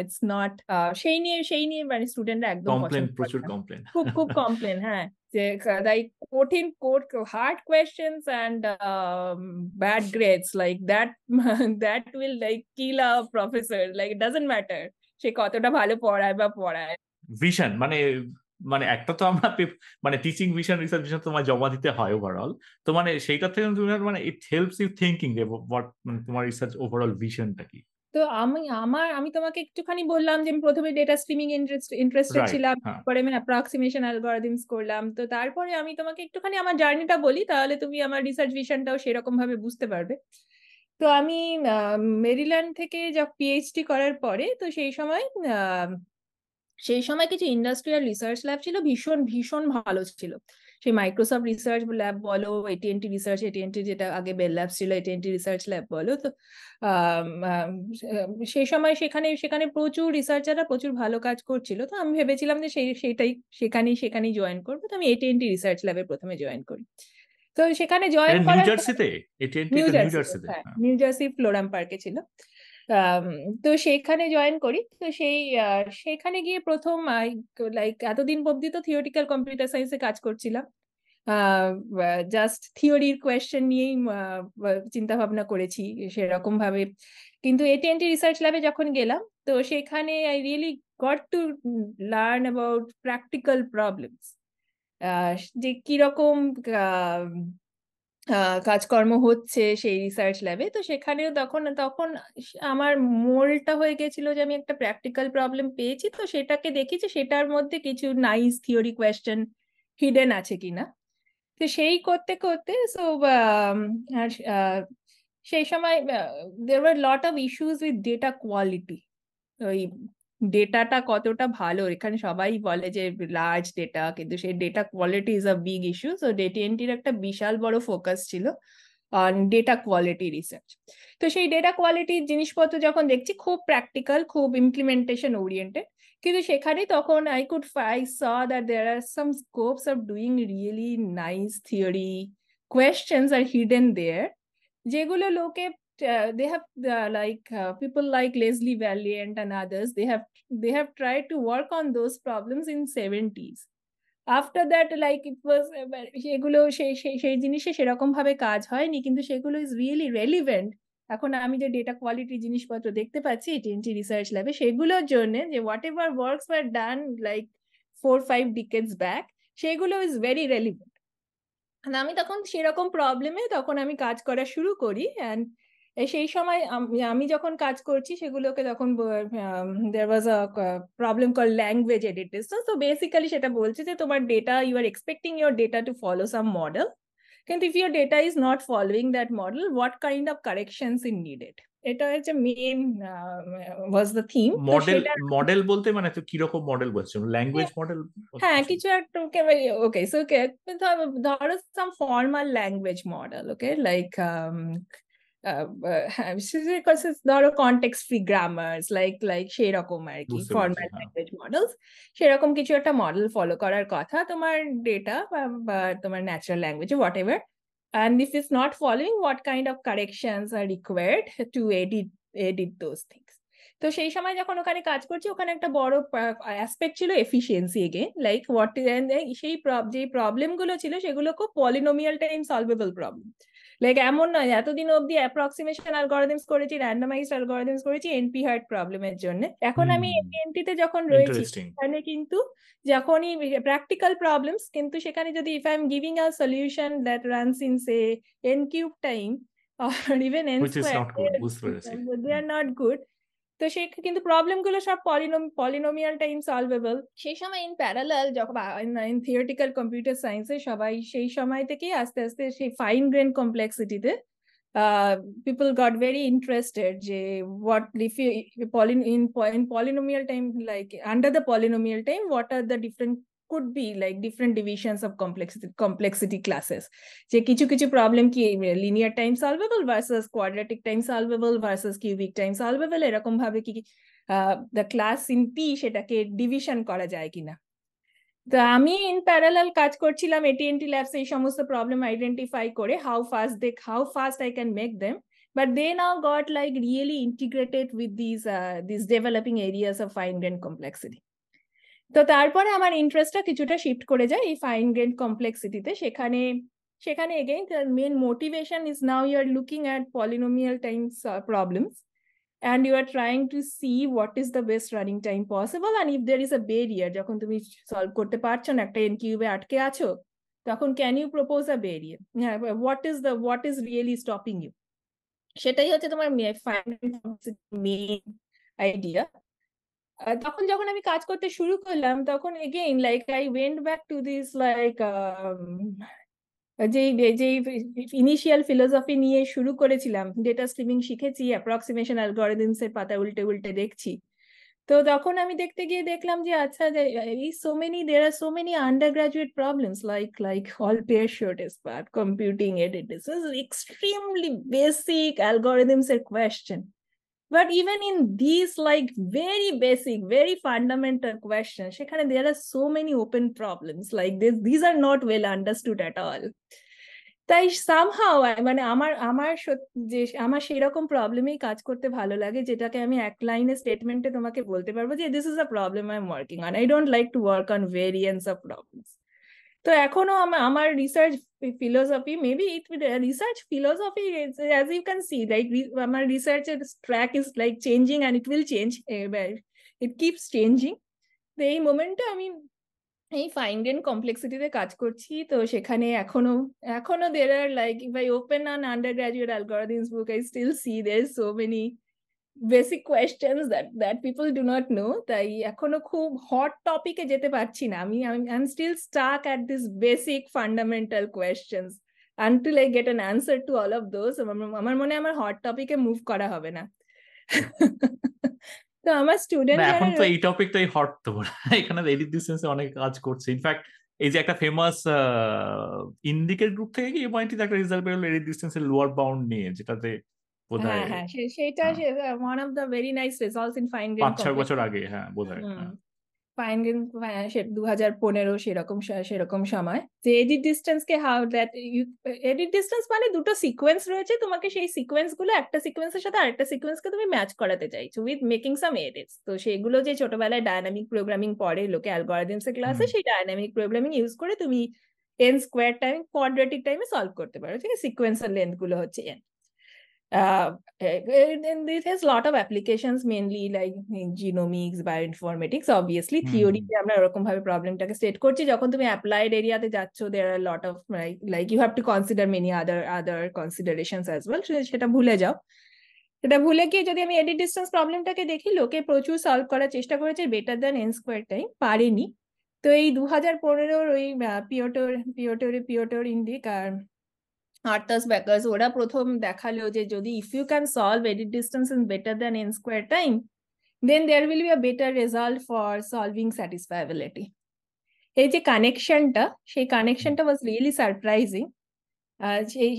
it's not সেই নিয়ে সেই নিয়ে মানে স্টুডেন্টরা একদম কমপ্লেন প্রচুর কমপ্লেন খুব খুব কমপ্লেন হ্যাঁ যে লাইক কঠিন code hard questions and bad grades like that that will like kill a professor like doesn't matter সে কতটা ভালো পড়ায় বা পড়ায়। ভিশন মানে মানে একটা তো আমরা মানে টিচিং ভিশন রিসার্চ ভিশন তোমার জমা দিতে হয় ওভারঅল তো মানে সেইটা থেকে তুমি মানে ইট হেল্পস ইউ থিঙ্কিং যে হোয়াট মানে তোমার রিসার্চ ওভারঅল ভিশনটা কি? তো আমি আমার আমি তোমাকে একটুখানি বললাম যে আমি প্রথমে ডেটা স্ট্রিমিং ইন্টারেস্ট ইন্টারেস্টেড ছিলাম পরে তারপরে আমি অ্যাপ্রক্সিমেশন অ্যালগরিদমস করলাম। তো তারপরে আমি তোমাকে একটুখানি আমার জার্নিটা বলি তাহলে তুমি আমার রিসার্চ ভিশনটাও সেরকম ভাবে বুঝতে পারবে। তো আমি মেরিল্যান্ড থেকে যা পিএইচডি করার পরে তো সেই সময় সেই সময় কিছু ইন্ডাস্ট্রিয়াল রিসার্চ ল্যাব ছিল ভীষণ ভীষণ ভালো ছিল। সেই মাইক্রোসফট রিসার্চ ল্যাব বলো এটিএনটি রিসার্চ এটিএনটি যেটা আগে বেল ল্যাব ছিল এটিএনটি রিসার্চ ল্যাব বলো তো সেই সময় সেখানে সেখানে প্রচুর রিসার্চাররা প্রচুর ভালো কাজ করছিল তো আমি ভেবেছিলাম যে সেই সেটাই সেখানেই সেখানেই জয়েন করব তো আমি এটিএনটি রিসার্চ ল্যাবে প্রথমে জয়েন করি। তো সেখানে জয়েন নিউ করার জার্সিতে নিউ জার্সিতে জার্সিতে নিউ জার্সি ফ্লোরাম পার্কে ছিল। তো সেখানে জয়েন করি। তো সেই সেখানে গিয়ে প্রথম লাইক এতদিন অব্দি তো থিওরিটিক্যাল কম্পিউটার সায়েন্সে কাজ করছিলাম। জাস্ট থিওরির কোয়েশ্চেন নিয়েই চিন্তা ভাবনা করেছি সেরকম ভাবে কিন্তু এটিএনটি রিসার্চ ল্যাবে যখন গেলাম, তো সেখানে I really got to learn about practical problems যে কীরকম কাজকর্ম হচ্ছে সেই রিসার্চ ল্যাবে তো সেখানেও তখন তখন আমার মোলটা হয়ে গেছিল যে আমি একটা প্র্যাকটিক্যাল প্রবলেম পেয়েছি। তো সেটাকে দেখি যে সেটার মধ্যে কিছু নাইস থিওরি কোয়েশ্চেন হিডেন আছে কিনা। তো সেই করতে করতে সো সেই সময় there were lot of issues with data quality ওই ডেটাটা কতটা ভালো? এখানে সবাই বলে যে লার্জ ডেটা কিন্তু সেই data quality is a big issue so ডেটিএনটির একটা বিশাল বড় ফোকাস ছিল অন ডেটা কোয়ালিটি রিসার্চ তো সেই ডেটা কোয়ালিটির জিনিসপত্র যখন দেখছি, খুব প্র্যাকটিক্যাল খুব ইমপ্লিমেন্টেশন ওরিয়েন্টেড কিন্তু সেখানে তখন I could I saw that there are some scopes of doing really nice theory questions are hidden there যেগুলো লোকে uh, they have uh, like uh, people like Leslie Valiant and others they have they have tried to work on those problems in 70s after that like it was uh, সেগুলো সেই সেই সেই জিনিসে সেরকম ভাবে কাজ হয়নি কিন্তু সেগুলো ইজ রিয়েলি রেলিভেন্ট এখন আমি যে ডেটা কোয়ালিটি জিনিসপত্র দেখতে পাচ্ছি এটিএনটি রিসার্চ ল্যাবে সেগুলোর জন্য যে whatever works were done like four five decades back সেগুলো ইজ ভেরি রেলিভেন্ট আমি তখন সেরকম প্রবলেমে তখন আমি কাজ করা শুরু করি অ্যান্ড এই সেই সময় আমি যখন কাজ করছি সেগুলোকে তখন there was a problem call language edit distance তো বেসিক্যালি সেটা বলছে যে তোমার data you are expecting your data to follow some model কিন্তু if your data is not following that model what kind of corrections in needed এটা হচ্ছে main was the theme model model বলতে মানে তো কীরকম মডেল বলছো? Language model হ্যাঁ কিছু? একটা ওকে সো ধরো some formal language model okay like হ্যাঁ ধরো context free grammars like like সেই রকম আর কি ফর্মাল ল্যাঙ্গুয়েজ মডেলস সেরকম কিছু একটা মডেল ফলো করার কথা তোমার ডেটা বা তোমার natural language whatever and if it's not following what kind of corrections are required to edit edit those things? তো সেই সময় যখন ওখানে কাজ করছি ওখানে একটা বড় অ্যাসপেক্ট ছিল এফিসিয়েন্সি এগে লাইক হোয়াট সেই যে প্রবলেমগুলো ছিল সেগুলো খুব polynomial time solvable problem like এমন নয় এতদিন অব্দি অ্যাপ্রক্সিমেশন অ্যালগোরিদমস করেছি র্যান্ডমাইজড অ্যালগোরিদমস করেছি এনপি হার্ট প্রবলেমের জন্য। এখন আমি এনটিতে যখন রয়েছি সেখানে কিন্তু যখনই প্র্যাকটিক্যাল প্রবলেমস কিন্তু সেখানে যদি if I am giving a solution that runs in say n cube time or even n squared they are not good. তো সে কিন্তু প্রবলেমগুলো সব সব পলিনোমিয়াল টাইম সলভেবল সেই সময় ইন প্যারালাল যখন ইন থিওরিটিক্যাল কম্পিউটার সায়েন্সে সবাই সেই সময় থেকেই আস্তে আস্তে সেই ফাইন গ্রেন কমপ্লেক্সিটিতে পিপল গট ভেরি ইন্টারেস্টেড যে what if in polynomial time like under the polynomial time what are the different could be like different divisions of complexity complexity classes. যে কিছু কিছু প্রবলেম কি linear time solvable versus quadratic time solvable versus cubic time solvable এরকম ভাবে কি the class in P সেটাকে division করা যায় কিনা? তো আমি ইন প্যারালাল কাজ করছিলাম এটিএনটি ল্যাবস এই সমস্ত প্রবলেম আইডেন্টিফাই করে how fast they how fast I can make them but they now got like really integrated with these uh, these developing areas of fine grained complexity. তো তারপরে আমার ইন্টারেস্টটা কিছুটা shift করে যায় এই ফাইন গ্রেড কমপ্লেক্সিটিতে সেখানে সেখানে again main motivation is now you are looking at polynomial times problems and you are trying to see what is the best running time possible and if there is a barrier, যখন তুমি solve করতে পারছ না, একটা এনকিউবে আটকে আছো, তখন can you propose a barrier হ্যাঁ what is the what is really stopping you সেটাই হচ্ছে তোমার মেইন আইডিয়া তখন যখন আমি কাজ করতে শুরু করলাম, তখন again like I went back to this like যেই যেই ইনিশিয়াল ফিলোসফি নিয়ে শুরু করেছিলাম ডেটা স্ট্রিমিং শিখেছি অ্যাপ্রক্সিমেশন অ্যালগোরিদমস এর পাতা উল্টে উল্টে দেখছি। তো তখন আমি দেখতে গিয়ে দেখলাম যে আচ্ছা এই so many there are so many undergraduate problems like like all pair shortest path computing edit is extremely basic algorithms এর question But even in these like very basic, very fundamental questions, সেখানে there are so many open problems like this. These are not well understood at all. তাই somehow মানে আমার আমার যে আমার সেরকম প্রবলেমেই কাজ করতে ভালো লাগে যেটাকে আমি এক লাইনে স্টেটমেন্টে তোমাকে বলতে পারবো যে this is a problem I am working on I don't like to work on variance of problems তো এখনও আমার research philosophy maybe it research philosophy as you can see like আমার রিসার্চের track is like changing and it will change it keeps changing তো এই মোমেন্টে আমি, এই ফাইন্ড এন্ড কমপ্লেক্সিটিতে কাজ করছি, তো সেখানে এখনও এখনও there are like if I open on undergraduate algorithms book I still see there so many basic questions that that people do not know তাই এখনও খুব হট টপিকে যেতে পারছি না। আমি I am still stuck at this basic fundamental questions until I get an answer to all of those আমার মনে আমার হট টপিকে মুভ করা হবে না। তো আমার স্টুডেন্ট এখন তো এই টপিকটাই হট তো। এখানে এডিট ডিসটেন্সে অনেক কাজ করছে। ইনফ্যাক্ট এই যে একটা ফেমাস ইন্ডিকের গ্রুপ থেকে কি এমআইটি একটা রেজাল্ট বেরোলো এডিট ডিসটেন্সের লোয়ার বাউন্ড নিয়ে যেটাতে হ্যাঁ হ্যাঁ সেটা one of the very nice results in fine grain পাঁচ ছয় বছর আগে হ্যাঁ বোধহয় ফাইন গ্রেন দু হাজার পনেরো সেরকম সেরকম সময়। যে এডিট ডিস্টেন্স কে হাউ দ্যাট এডিট ডিস্টেন্স মানে দুটো সিকোয়েন্স রয়েছে তোমাকে সেই সিকোয়েন্সগুলো একটা সিকোয়েন্সের সাথে আরেকটা সিকোয়েন্সকে তুমি ম্যাচ করাতে চাইছো উইথ মেকিং সাম এডিটস তো সেগুলো যে ছোটবেলায় ডায়নামিক প্রোগ্রামিং পড়ে লোকে অ্যালগোরিদমস এর ক্লাসে সেই ডায়নামিক প্রোগ্রামিং ইউজ করে তুমি এন স্কোয়ার টাইম কোয়াড্রেটিক টাইমে সলভ করতে পারো। ঠিক আছে? সিকোয়েন্সের লেন্থগুলো হচ্ছে n uh, and this has a lot of applications mainly like genomics bioinformatics obviously theory তে আমরা এরকম ভাবে প্রবলেমটাকে স্টেট করছি যখন তুমি অ্যাপ্লাইড এরিয়াতে যাচ্ছ there are a lot of like like you have to consider many other other considerations as well সেটা ভুলে যাও এটা ভুলে গিয়ে যদি আমি এডিট ডিস্টেন্স প্রবলেমটাকে দেখি লোকে প্রচুর সলভ করার চেষ্টা করেছে better than n square time পারেনি তো এই দু হাজার পনেরোর ওই পিওটোর পিওটোর পিওটোর ইন্ডিক আর আর্থাস ব্যাকার্স ওরা প্রথম দেখাল যে যদি if you can solve edit distance in better than n square time then there will be a better result for solving satisfiability এই যে কানেকশনটা সেই কানেকশনটা ওয়াজ রিয়েলি সারপ্রাইজিং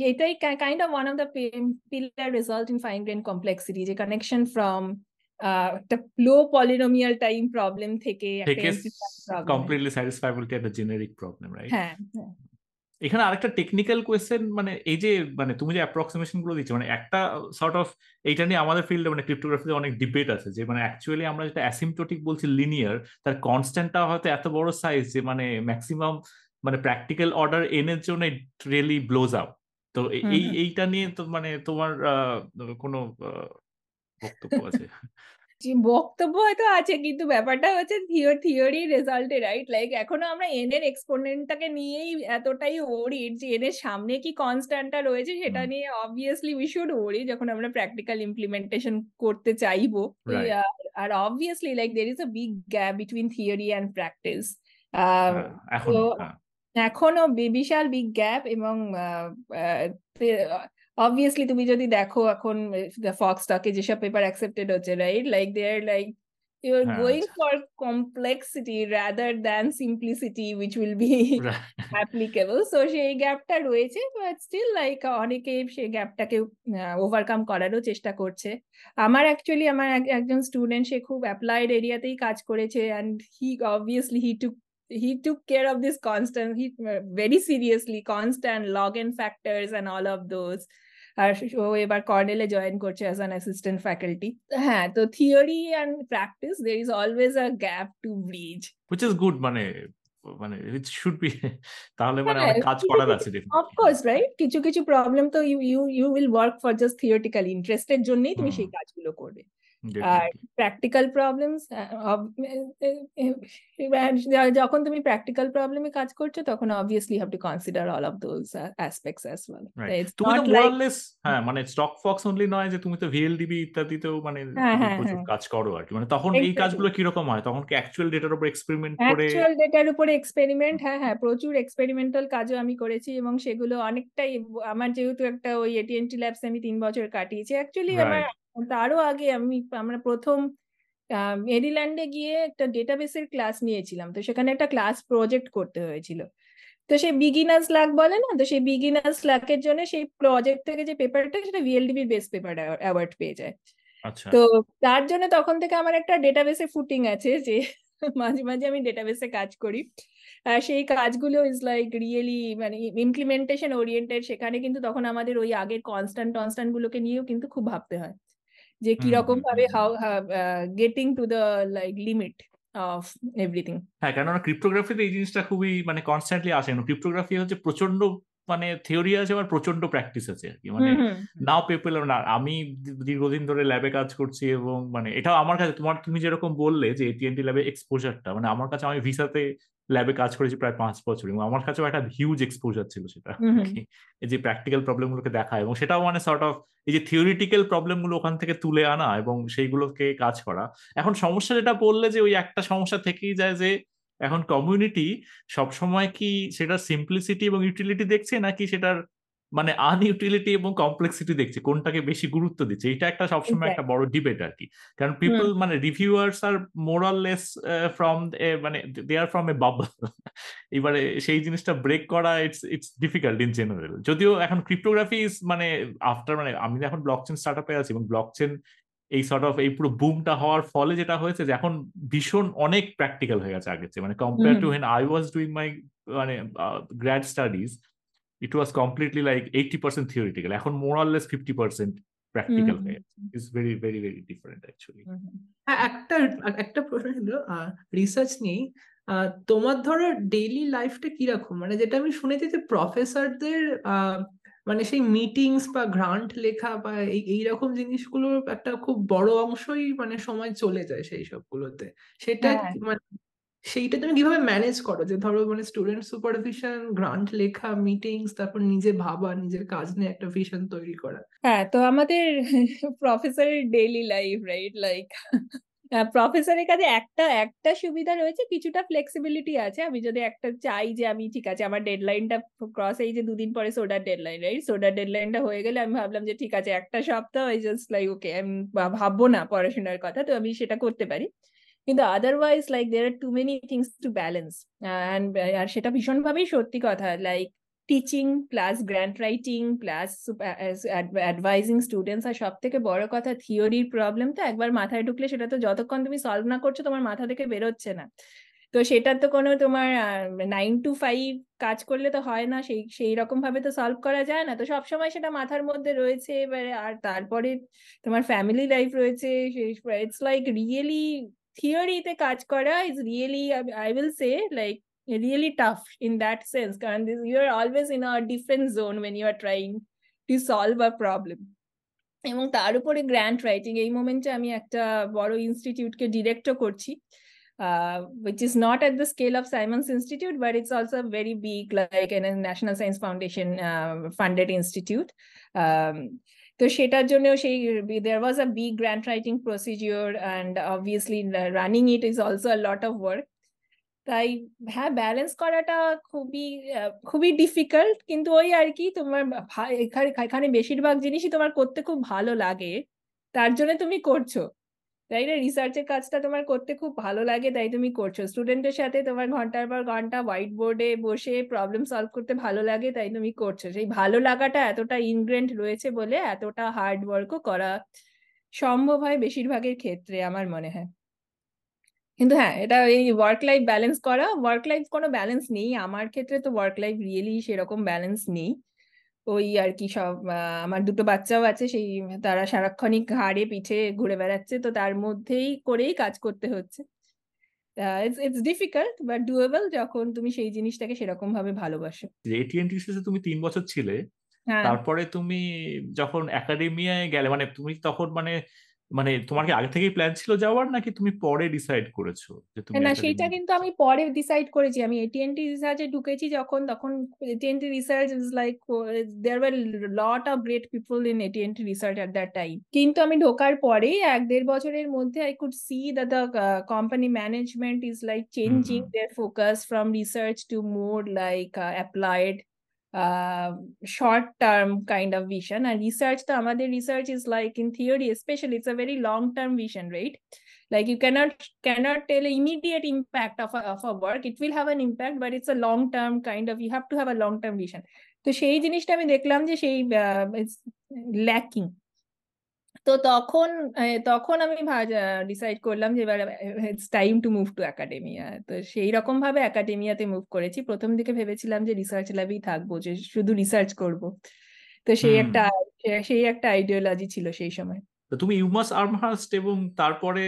এটাই kind of one of the pillar result in fine grain complexity যে connection from একটা low polynomial time problem থেকে থেকে কমপ্লিটলি স্যাটিসফাইবিলিটি একটা জেনারিক প্রবলেম রাইট হ্যাঁ হ্যাঁ। এখানে আরেকটা টেকনিক্যাল কোয়েশ্চেন মানে এই যে মানে তুমি যে অ্যাপ্রক্সিমেশনগুলো দিচ্ছ মানে একটা সর্ট অফ এইটা নিয়ে আমাদের ফিল্ডে মানে ক্রিপ্টোগ্রাফিতে অনেক ডিবেট আছে যে মানে অ্যাকচুয়ালি আমরা যেটা অ্যাসিমটোটিক বলছি লিনিয়ার তার কনস্ট্যান্টটা হয়তো এত বড় সাইজ যে মানে ম্যাক্সিমাম মানে প্র্যাকটিক্যাল অর্ডার এনের জন্য ইট রিয়েলি ব্লোজ আপ তো এই এইটা নিয়ে তো মানে তোমার কোনো বক্তব্য আছে? বক্তব্য হয়তো আছে কিন্তু ব্যাপারটা হচ্ছে থিওরি রেজাল্টে রাইট লাইক এখনও আমরা এন এর এক্সপোনেন্টটাকে নিয়েই এতটাই ওরিড যে এন এর সামনে কি কনস্ট্যান্টটা রয়েছে সেটা নিয়ে অবভিয়াসলি উই শুড ওরি যখন আমরা প্র্যাকটিক্যাল ইমপ্লিমেন্টেশন করতে চাইব। আর obviously like there is a big gap between theory and practice এখনও বিশাল বিগ গ্যাপ এবং অবভিয়াসলি তুমি যদি দেখো এখন ফক্স স্টকে যেসব পেপার অ্যাকসেপ্টেড হচ্ছে right like they are like you are going for complexity rather than simplicity which will be applicable. So সেই গ্যাপটা রয়েছে বাট স্টিল লাইক অনেকে সেই গ্যাপটাকে ওভারকাম করারও চেষ্টা করছে। আমার অ্যাকচুয়ালি আমার একজন স্টুডেন্ট সে খুব অ্যাপ্লাইড এরিয়াতেই কাজ করেছে and he obviously he took he took care of this constant he very seriously constant log and factors and all of those আর ও এবার কর্নেলে জয়েন করছে অ্যাজ অ্যান অ্যাসিস্ট্যান্ট ফ্যাকাল্টি হ্যাঁ তো theory and practice there is always a gap to bridge which is good মানে মানে it should be তাহলে মানে অনেক কাজ করার আছে অফ কোর্স রাইট কিছু কিছু প্রবলেম তো you you you will work for just theoretical ইন্টারেস্টের জন্যই তুমি সেই কাজগুলো করবে। প্র্যাকটিক্যাল প্রবলেমস যখন তুমি প্র্যাকটিক্যাল প্রবলেমে কাজ করছ তখন obviously have to consider all of those aspects as well তুমি তো মোরালেস হ্যাঁ মানে স্টক ফক্স অনলি নয় যে তুমি তো ভিএলডিবি ইত্যাদিতেও মানে প্রচুর কাজ করো আর কি। মানে তখন এই কাজগুলো কি রকম হয়? তখন কি অ্যাকচুয়াল ডেটার উপর এক্সপেরিমেন্ট করে অ্যাকচুয়াল ডেটার উপরে এক্সপেরিমেন্ট হ্যাঁ হ্যাঁ প্রচুর এক্সপেরিমেন্টাল কাজও আমি করেছি এবং সেগুলো অনেকটাই আমার যেহেতু একটা ওই এটিএনটি ল্যাবস আমি তিন বছর কাটিয়েছি। অ্যাকচুয়ালি আমার তারও আগে আমি আমরা প্রথম মেরিল্যান্ডে গিয়ে একটা ডেটাবেসের ক্লাস নিয়েছিলাম। তো সেখানে একটা ক্লাস প্রজেক্ট করতে হয়েছিল। তো সেই বিগিনার্স লাক বলে না? তো সেই বিগিনার্স লাকের জন্য সেই প্রজেক্ট থেকে যে পেপারটা সেটা ভিএলডিবির বেস্ট পেপার অ্যাওয়ার্ড পেয়ে যায়। তো তার জন্য তখন থেকে আমার একটা ডেটাবেসে ফুটিং আছে যে মাঝে মাঝে আমি ডেটাবেসে কাজ করি। সেই কাজগুলো ইজ লাইক রিয়েলি মানে ইমপ্লিমেন্টেশন ওরিয়েন্টেড সেখানে কিন্তু তখন আমাদের ওই আগের কনস্ট্যান্ট টনস্ট্যান্ট গুলোকে নিয়েও কিন্তু খুব ভাবতে হয়। যে কীরকম ভাবে how getting to the like limit of everything হ্যাঁ কেননা ক্রিপ্টোগ্রাফিতে এই জিনিসটা খুবই মানে কনস্ট্যান্টলি আসে। না ক্রিপ্টোগ্রাফি হচ্ছে প্রচণ্ড মানে থিওরি আছে আর প্রচণ্ড প্র্যাকটিস আছে আর কি। মানে নাও পেপল না আমি দীর্ঘদিন ধরে ল্যাবে কাজ করছি এবং মানে এটাও আমার কাছে তোমার তুমি যেরকম বললে যে এটিএনটি ল্যাবে এক্সপোজারটা মানে আমার কাছে আমি ভিসাতে ল্যাবে কাজ করেছি প্রায় পাঁচ বছর এবং আমার কাছেও একটা হিউজ এক্সপোজার ছিল সেটা এই যে প্র্যাকটিক্যাল প্রবলেমগুলোকে দেখা এবং সেটাও মানে সর্ট অফ এই যে থিওরিটিক্যাল প্রবলেমগুলো ওখান থেকে তুলে আনা এবং সেইগুলোকে কাজ করা। এখন সমস্যা যেটা বললে যে ওই একটা সমস্যা থেকেই যায় যে এখন কমিউনিটি সবসময় কি সেটা সিম্পলিসিটি এবং ইউটিলিটি দেখছে নাকি সেটার মানে আনইউটিলিটি এবং কমপ্লেক্সিটি দেখছে? কোনটাকে বেশি গুরুত্ব দিচ্ছে? এটা একটা সবসময় একটা বড় ডিবেট আর কি কারণ পিপল মানে রিভিউয়ার্স আর মোরাললেস ফ্রম মানে দে আর ফ্রম এ বাবল এবারে সেই জিনিসটা ব্রেক করা it's it's difficult in general যদিও এখন ক্রিপ্টোগ্রাফি ইজ মানে আফটার মানে আমি এখন ব্লকচেন স্টার্ট আপে আছি এবং ব্লকচেন এই সর্ট অফ এই পুরো বুমটা হওয়ার ফলে যেটা হয়েছে যে এখন ভীষণ অনেক প্র্যাকটিক্যাল হয়ে গেছে আগের চেয়ে। মানে compare to when I was doing my মানে grad studies it was completely like eighty percent theoretical এখন more or less fifty percent practical হয়ে it's very very very different actually একটা একটা প্রশ্ন ছিল রিসার্চ নিয়েই তোমার ধরো ডেইলি লাইফটা কীরকম? মানে যেটা আমি শুনেছি যে প্রফেসরদের মানে সেই মিটিংস বা গ্রান্ট লেখা বা এই এইরকম জিনিসগুলোর একটা খুব বড় অংশই মানে সময় চলে যায় সেই সবগুলোতে। সেটা মানে সেইটা তুমি কীভাবে ম্যানেজ করো? যে ধরো মানে স্টুডেন্ট সুপারভিশন গ্রান্ট লেখা মিটিংস তারপর নিজে ভাবা নিজের কাজ নিয়ে একটা ভিশন তৈরি করা। হ্যাঁ তো আমাদের প্রফেসরের ডেইলি লাইফ রাইট লাইক প্রফেসরের কাছে একটা একটা সুবিধা রয়েছে, কিছুটা ফ্লেক্সিবিলিটি আছে। আমি যদি একটা চাই যে আমি, ঠিক আছে, আমার ডেডলাইনটা ক্রস এই যে দুদিন পরে সোডার ডেডলাইন রাইট সোডার ডেডলাইনটা হয়ে গেলে আমি ভাবলাম যে, ঠিক আছে, একটা সপ্তাহ আই জাস্ট লাইক ওকে আমি ভাববো না পড়াশোনার কথা, তো আমি সেটা করতে পারি। কিন্তু otherwise like there are too many things to balance আর সেটা ভীষণভাবেই সত্যি কথা like teaching plus grant writing plus advising students আর সব থেকে বড় কথা থিওরির প্রবলেম তো একবার মাথায় ঢুকলে সেটা তো যতক্ষণ তুমি সলভ না করছ তোমার মাথা থেকে বেরোচ্ছে না। তো সেটা তো কোনো তোমার নাইন টু ফাইভ কাজ করলে তো হয় না, সেই সেই রকম ভাবে তো সলভ করা যায় না। তো সবসময় সেটা মাথার মধ্যে রয়েছে, এবারে আর তারপরে তোমার ফ্যামিলি লাইফ রয়েছে ইটস লাইক রিয়েলি থিওরিতে কাজ করা is really I will say like really tough in that sense কারণ you're always in a different zone when you are trying to solve a problem এবং তার উপরে গ্র্যান্ট রাইটিং এই মোমেন্টে আমি একটা বড় ইনস্টিটিউটকে ডিরেক্টও করছি uh, which is not at the scale of Simons Institute, but it's also a very big, like a National Science Foundation uh, funded institute. Um, তো সেটার জন্য সেই there was a big grant writing procedure and obviously running it is also a lot of work. তাই হ্যাঁ balance করাটা খুবই খুবই difficult কিন্তু ওই আর কি তোমার এখানে বেশিরভাগ জিনিসই তোমার করতে খুব ভালো লাগে, তার জন্য তুমি করছ। তাই না? রিসার্চের কাজটা তোমার করতে খুব ভালো লাগে, তাই তুমি করছ। স্টুডেন্টের সাথে তোমার ঘণ্টার পর ঘণ্টা হোয়াইট বোর্ডে বসে প্রবলেম সলভ করতে ভালো লাগে, তাই তুমি করছ। সেই ভালো লাগাটা এতটা ইনগ্রেন্ট রয়েছে বলে এতটা হার্ড ওয়ার্কও করা সম্ভব হয় বেশিরভাগের ক্ষেত্রে, আমার মনে হয়। কিন্তু হ্যাঁ এটা এই ওয়ার্ক লাইফ ব্যালেন্স করা ওয়ার্ক লাইফ কোনো ব্যালেন্স নেই। আমার ক্ষেত্রে তো ওয়ার্ক লাইফ রিয়েলি সেরকম ব্যালেন্স নেই। ওই আর কি সব আমার দুটো বাচ্চাও আছে সেই তারা সারাক্ষণই ঘাড়ে পিঠে ঘুরে বেড়াচ্ছে তো তার মধ্যেই করেই কাজ করতে হচ্ছে। It's it's difficult but doable যখন তুমি সেই জিনিসটাকে সেরকম ভাবে ভালোবাসো এটিএনটিসিতে তুমি তিন বছর ছিলে হ্যাঁ। তারপরে তুমি যখন একাডেমিয়ায় গেলে মানে তুমি তখন মানে মানে তোমার কি আগে থেকেই প্ল্যান ছিল যাওয়ার নাকি তুমি পরে ডিসাইড করেছ যে তুমি না academy- কিন্তু আমি পরে ডিসাইড করেছি আমি এটিএনটি রিসার্চে ঢুকেছি যখন তখন AT and T research is like there were lot of great people in AT and T research at that time কিন্তু আমি ঢোকার পরেই এক দেড় বছরের মধ্যে I could see that the company management is like changing. Their focus from research to more like applied short term kind of vision and research the আমাদের research is like in theory especially it's a very long term vision right like you cannot cannot tell immediate impact of a, of a work it will have an impact but it's a long term kind of you have to have a long term vision তো সেই জিনিসটা আমি দেখলাম যে সেই lacking তো তখন তখন আমি ডিসাইড করলাম যে এবার it's time to move to academia তো সেই রকম ভাবে একাডেমিয়াতে মুভ করেছি। প্রথম দিকে ভেবেছিলাম যে রিসার্চ ল্যাবেই থাকব যে শুধু রিসার্চ করব। তো সেই একটা সেই একটা আইডিওলজি ছিল সেই সময়। তুমি ইউমাস আর্মহার্স্ট এবং তারপরে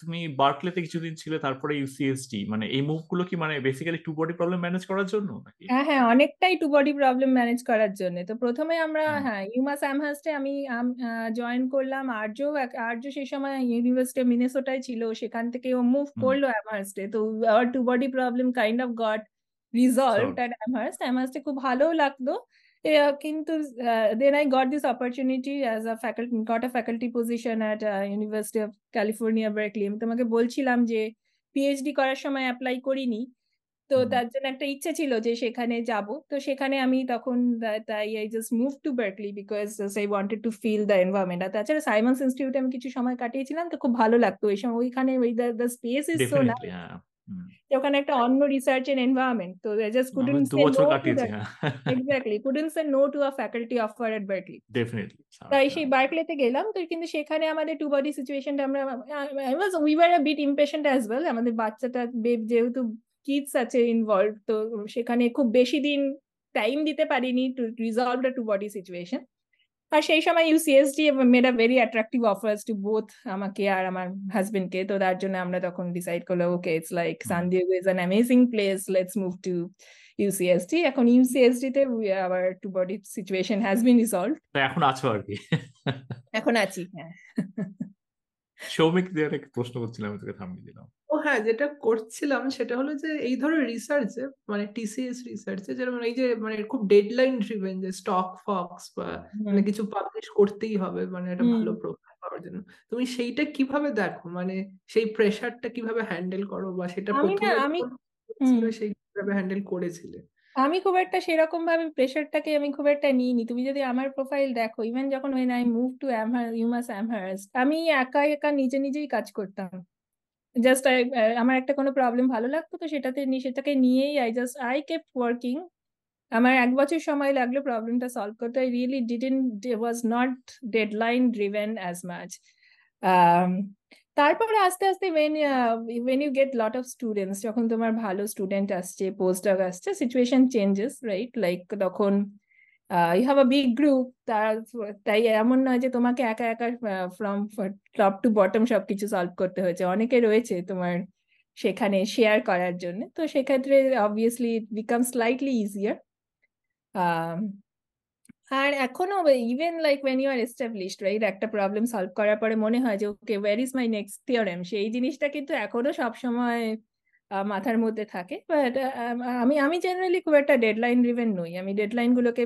তুমি বার্কলেতে কিছুদিন ছিলে তারপরে ইউসিএসটি মানে এই মুভগুলো কি মানে basically two body problem manage করার জন্য হ্যাঁ হ্যাঁ অনেকটাই টু বডি প্রবলেম ম্যানেজ করার জন্য। তো প্রথমে আমরা হ্যাঁ ইউমাস অ্যামহার্স্টে আমি জয়েন করলাম। আর্য আর্য সেই সময় ইউনিভার্সিটি মিনেসোটায় ছিল সেখান থেকে ও মুভ করল অ্যামহার্স্টে তো our two body problem kind of got resolved Solved. At Amherst অ্যামহার্স্টে খুব Uh, কিন্তু then I got this opportunity as a faculty got a faculty position at University of California Berkeley আমি তোমাকে বলছিলাম যে পিএইচডি করার সময় অ্যাপ্লাই করিনি। তো তার জন্য একটা ইচ্ছে ছিল যে সেখানে যাব। তো সেখানে আমি তখন তাই I just move to Berkeley because I wanted to feel the environment আর তাছাড়া সাইমন্স ইনস্টিটিউটে আমি কিছু সময় কাটিয়েছিলাম। তো খুব ভালো লাগতো। ওই সময় ওইখানে ওই দ্য স্পেস ইজ সো না। ওখানে একটা অন্য রিসার্চের এনভায়রনমেন্ট তো জাস্ট আমি কুডন্ট দু বছর কাটিয়েছি exactly couldn't say no to a faculty offer at Berkeley definitely তাই সেই বার্কলেতে গেলাম তো কিন্তু সেখানে আমাদের টু বডি সিচুয়েশনটা আমরা I was we were a bit impatient as well আমাদের বাচ্চাটা বেব যেহেতু কিডস আছে ইনভলভ তো সেখানে খুব বেশি দিন টাইম দিতে পারিনি to resolve the two body situation আর সেই সময় UCSD made a very attractive offers to both আমাকে আর আমার হাজবেন্ডকে তো তার জন্য আমরা তখন ডিসাইড করলাম okay it's like. San Diego is an amazing place let's move to UCSD এখন ইউসিএসডি তে our two body situation has been resolve তো এখন আছো আর কি। এখন আছি হ্যাঁ। সৌমিক দিয়ে একটা প্রশ্ন করছিলাম তোকে থামিয়ে দিলাম। ও হ্যাঁ যেটা করছিলাম সেটা হলো যে এই ধরনের রিসার্চে মানে টিসিএস রিসার্চে যেরকম এই যে মানে খুব ডেডলাইন ড্রিভেন যে স্টক ফক্স বা মানে কিছু পাবলিশ করতেই হবে মানে একটা ভালো প্রোফাইল পাওয়ার জন্য। তুমি সেইটা কীভাবে দেখো? মানে সেই প্রেশারটা কীভাবে হ্যান্ডেল করো? বা সেটা প্রথমে আমি সেই কীভাবে হ্যান্ডেল করেছিলে? আমি খুব একটা সেরকম ভাবে প্রেশারটাকে আমি খুব একটা নিইনি। তুমি যদি আমার প্রোফাইল দেখো ইভেন যখন when I move to UMass Amherst আমি একা একা নিজে নিজেই কাজ করতাম। জাস্ট আমার একটা কোনো প্রবলেম ভালো লাগতো তো সেটাতে সেটাকে নিয়েই I just I kept working আমার এক বছর সময় লাগল প্রবলেমটা সলভ করতে। I really didn't was not deadline driven as much তারপরে আস্তে আস্তে when when you get lot of students যখন তোমার ভালো স্টুডেন্ট আসছে পোস্ট ডক আসছে সিচুয়েশন চেঞ্জেস রাইট লাইক তখন you have a big group তার, তাই এমন নয় যে তোমাকে একা একা ফ্রম টপ টু বটম সবকিছু সলভ করতে হয়েছে। অনেকে রয়েছে তোমার সেখানে শেয়ার করার জন্য। তো সেক্ষেত্রে obviously it become slightly easier আর এখনও even like when you are established right একটা প্রবলেম সলভ করার পরে মনে হয় যে okay where is my next theorem সেই জিনিসটা কিন্তু এখনও সবসময় মাথার মধ্যে থাকে। বাট আমি আমি জেনারেলি খুব একটা ডেডলাইন ড্রিভেন নই। আমি ডেডলাইন গুলোকে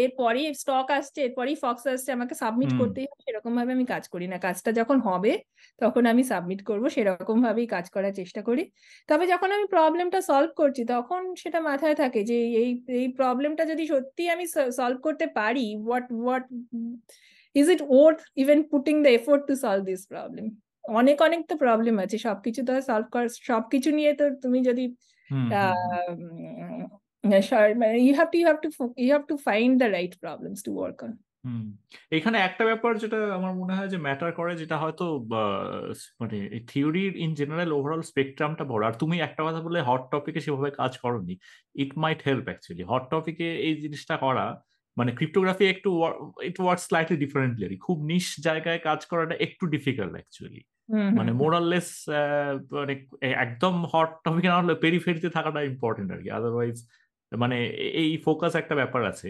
এরপরই স্টক আসছে এরপরই ফক্স আসছে আমাকে সাবমিট করতেই হবে সেরকম ভাবে আমি কাজ করি না। কাজটা যখন হবে তখন আমি সাবমিট করব সেরকম ভাবেই কাজ করার চেষ্টা করি। তবে যখন আমি প্রবলেমটা সলভ করছি তখন সেটা মাথায় থাকে যে এই এই প্রবলেমটা যদি সত্যি আমি সলভ করতে পারি what what is it worth even putting the effort to solve this problem অনেক অনেক তো প্রবলেম আছে। সবকিছু তো সলভ কর সবকিছু নিয়ে তো তুমি যদি you have to you have to you have to find the right problems to work on এখানে একটা ব্যাপার যেটা আমার মনে হয় যে ম্যাটার করে যেটা হয়তো মানে থিওরির ইন জেনারেল ওভারঅল স্পেকট্রামটা বড়। আর তুমি একটা কথা বলে হট টপিকে সেভাবে কাজ করনি। It might help actually hot টপিকে এই জিনিসটা করা মানে ক্রিপ্টোগ্রাফি একটু ইট ওয়ার্ক স্লাইটলি ডিফারেন্টলি খুব নিশ জায়গায় কাজ করাটা একটু ডিফিকাল্ট অ্যাকচুয়ালি মানে মোরাললেস মানে একদম হট টপিক না হলে পেরিফেরিতে থাকাটা ইম্পর্টেন্ট আর কি আদারওয়াইজ মানে এই ফোকাস একটা ব্যাপার আছে।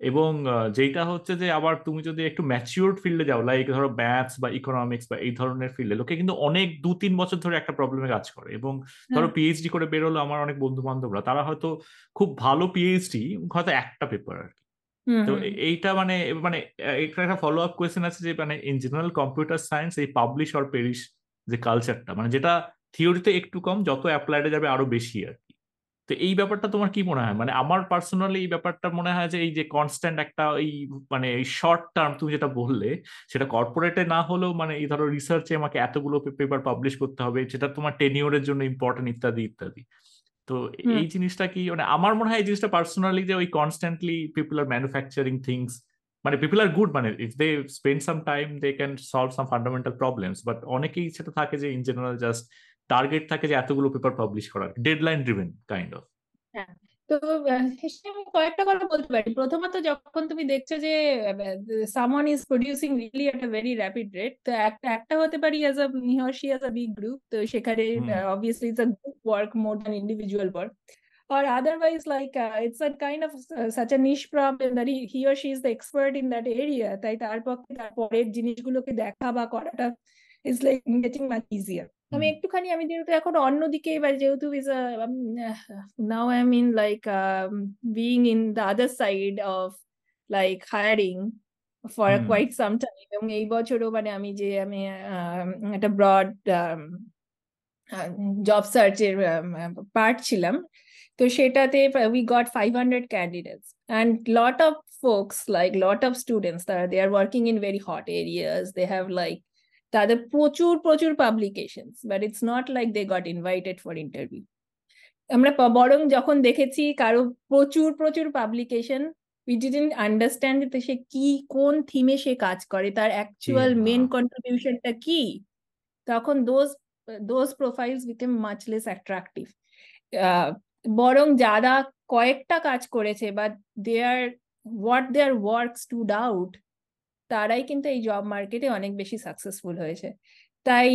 এবং যেটা হচ্ছে যে আবার তুমি যদি একটু ম্যাচিওর্ড ফিল্ডে যাও লাইক ধরো ম্যাথস বা ইকোনমিক্স বা এই ধরনের ফিল্ডে লোকে কিন্তু অনেক দু তিন বছর ধরে একটা প্রবলেমে কাজ করে। এবং ধরো পিএইচডি করে বেরোলো আমার অনেক বন্ধু বান্ধবরা তারা হয়তো খুব ভালো পিএইচডি হয়তো একটা পেপার আর তো এইটা মানে মানে এটা একটা ফলো আপ কোয়েশ্চেন আছে যে মানে ইন জেনারেল কম্পিউটার সায়েন্স এই পাবলিশ অর পেরিশ যে কালচারটা মানে যেটা থিওরিতে একটু কম, যত অ্যাপ্লাইডে যাবে আরও বেশি আর কি। তো এই ব্যাপারটা তোমার কি মনে হয়? মানে আমার পার্সোনালি এই ব্যাপারটা মনে হয় যে, এই যে কনস্ট্যান্ট একটা এই মানে এই শর্ট টার্ম তুমি যেটা বললে, সেটা কর্পোরেটে না হলেও মানে এই ধরো রিসার্চে আমাকে এতগুলো পেপার পাবলিশ করতে হবে, সেটা তোমার টেনিওরের জন্য ইম্পর্টেন্ট ইত্যাদি ইত্যাদি। তো এই জিনিসটা কি মানে আমার মনে হয় এই জিনিসটা পার্সোনালি যে ওই constantly people are manufacturing things মানে পিপল আর গুড মানে if they spend some time they can solve some fundamental problems but অনেকেই সেটা থাকে যে ইন জেনারেল জাস্ট টার্গেট থাকে যে এতগুলো পেপার পাবলিশ করার ডেডলাইন ড্রিভেন কাইন্ড অফ তো আমি কয়েকটা কথা বলতে পারি। প্রথমত যখন তুমি দেখছ যে someone is producing really at a very rapid rate তো একটা একটা হতে পারি as a she as a big group তো সেখানে obviously it's a group work more than individual work or otherwise like uh, it's a kind of uh, such a niche problem that he, he or she is the expert in that area তাই তার পক্ষে তার পরের জিনিসগুলোকে দেখা বা করাটা is like getting much easier. আমি একটুখানি আমি যেহেতু এখন অন্যদিকে এবার যেহেতু is a now I'm in like um, being in the other side of like hiring for a hmm. quite এবং এই বছরও মানে আমি যে আমি একটা ব্রড জব সার্চের পার্ট ছিলাম। তো সেটাতে we got five hundred candidates and lot of folks like lot of students তারা they are working in very hot areas they have like তাদের প্রচুর প্রচুর publications but it's not like they got invited for interview আমরা বরং যখন দেখেছি কারও প্রচুর প্রচুর পাবলিকেশন উই ডিডেন্ট আন্ডারস্ট্যান্ড যে সে কি কোন থিমে সে কাজ করে তার অ্যাকচুয়াল মেন কন্ট্রিবিউশনটা কি? তখন those those profiles became much less attractive বরং যারা কয়েকটা কাজ করেছে বা their what their work stood out তারাই কিন্তু এই জব মার্কেটে অনেক বেশি সাকসেসফুল হয়েছে। তাই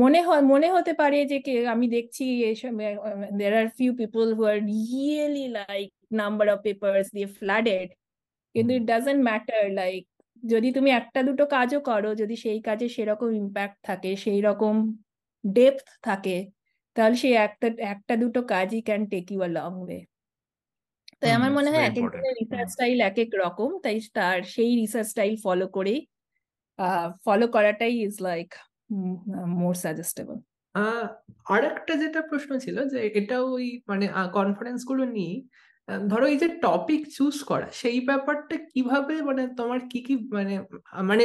মনে হয় মনে হতে পারে যে কে আমি দেখছি there are few people who are really like number of papers দিয়ে ফ্লাডেড কিন্তু ইট ডাজেন্ট ম্যাটার লাইক যদি তুমি একটা দুটো কাজও করো যদি সেই কাজে সেরকম ইম্প্যাক্ট থাকে সেই রকম ডেপথ থাকে তাহলে সেই একটা একটা দুটো কাজই can take you a long way তাই আমার মনে হয় এক একজনের রিসার্চ স্টাইল এক এক রকম তাই তার সেই রিসার্চ স্টাইল ফলো করেই ফলো করাটাই is like more suggestable uh আর একটা যেটা প্রশ্ন ছিল যে এটা ওই মানে কনফারেন্সগুলো নিয়ে ধরো এই যে টপিক চুজ করা সেই ব্যাপারটা কীভাবে মানে তোমার কি কি মানে মানে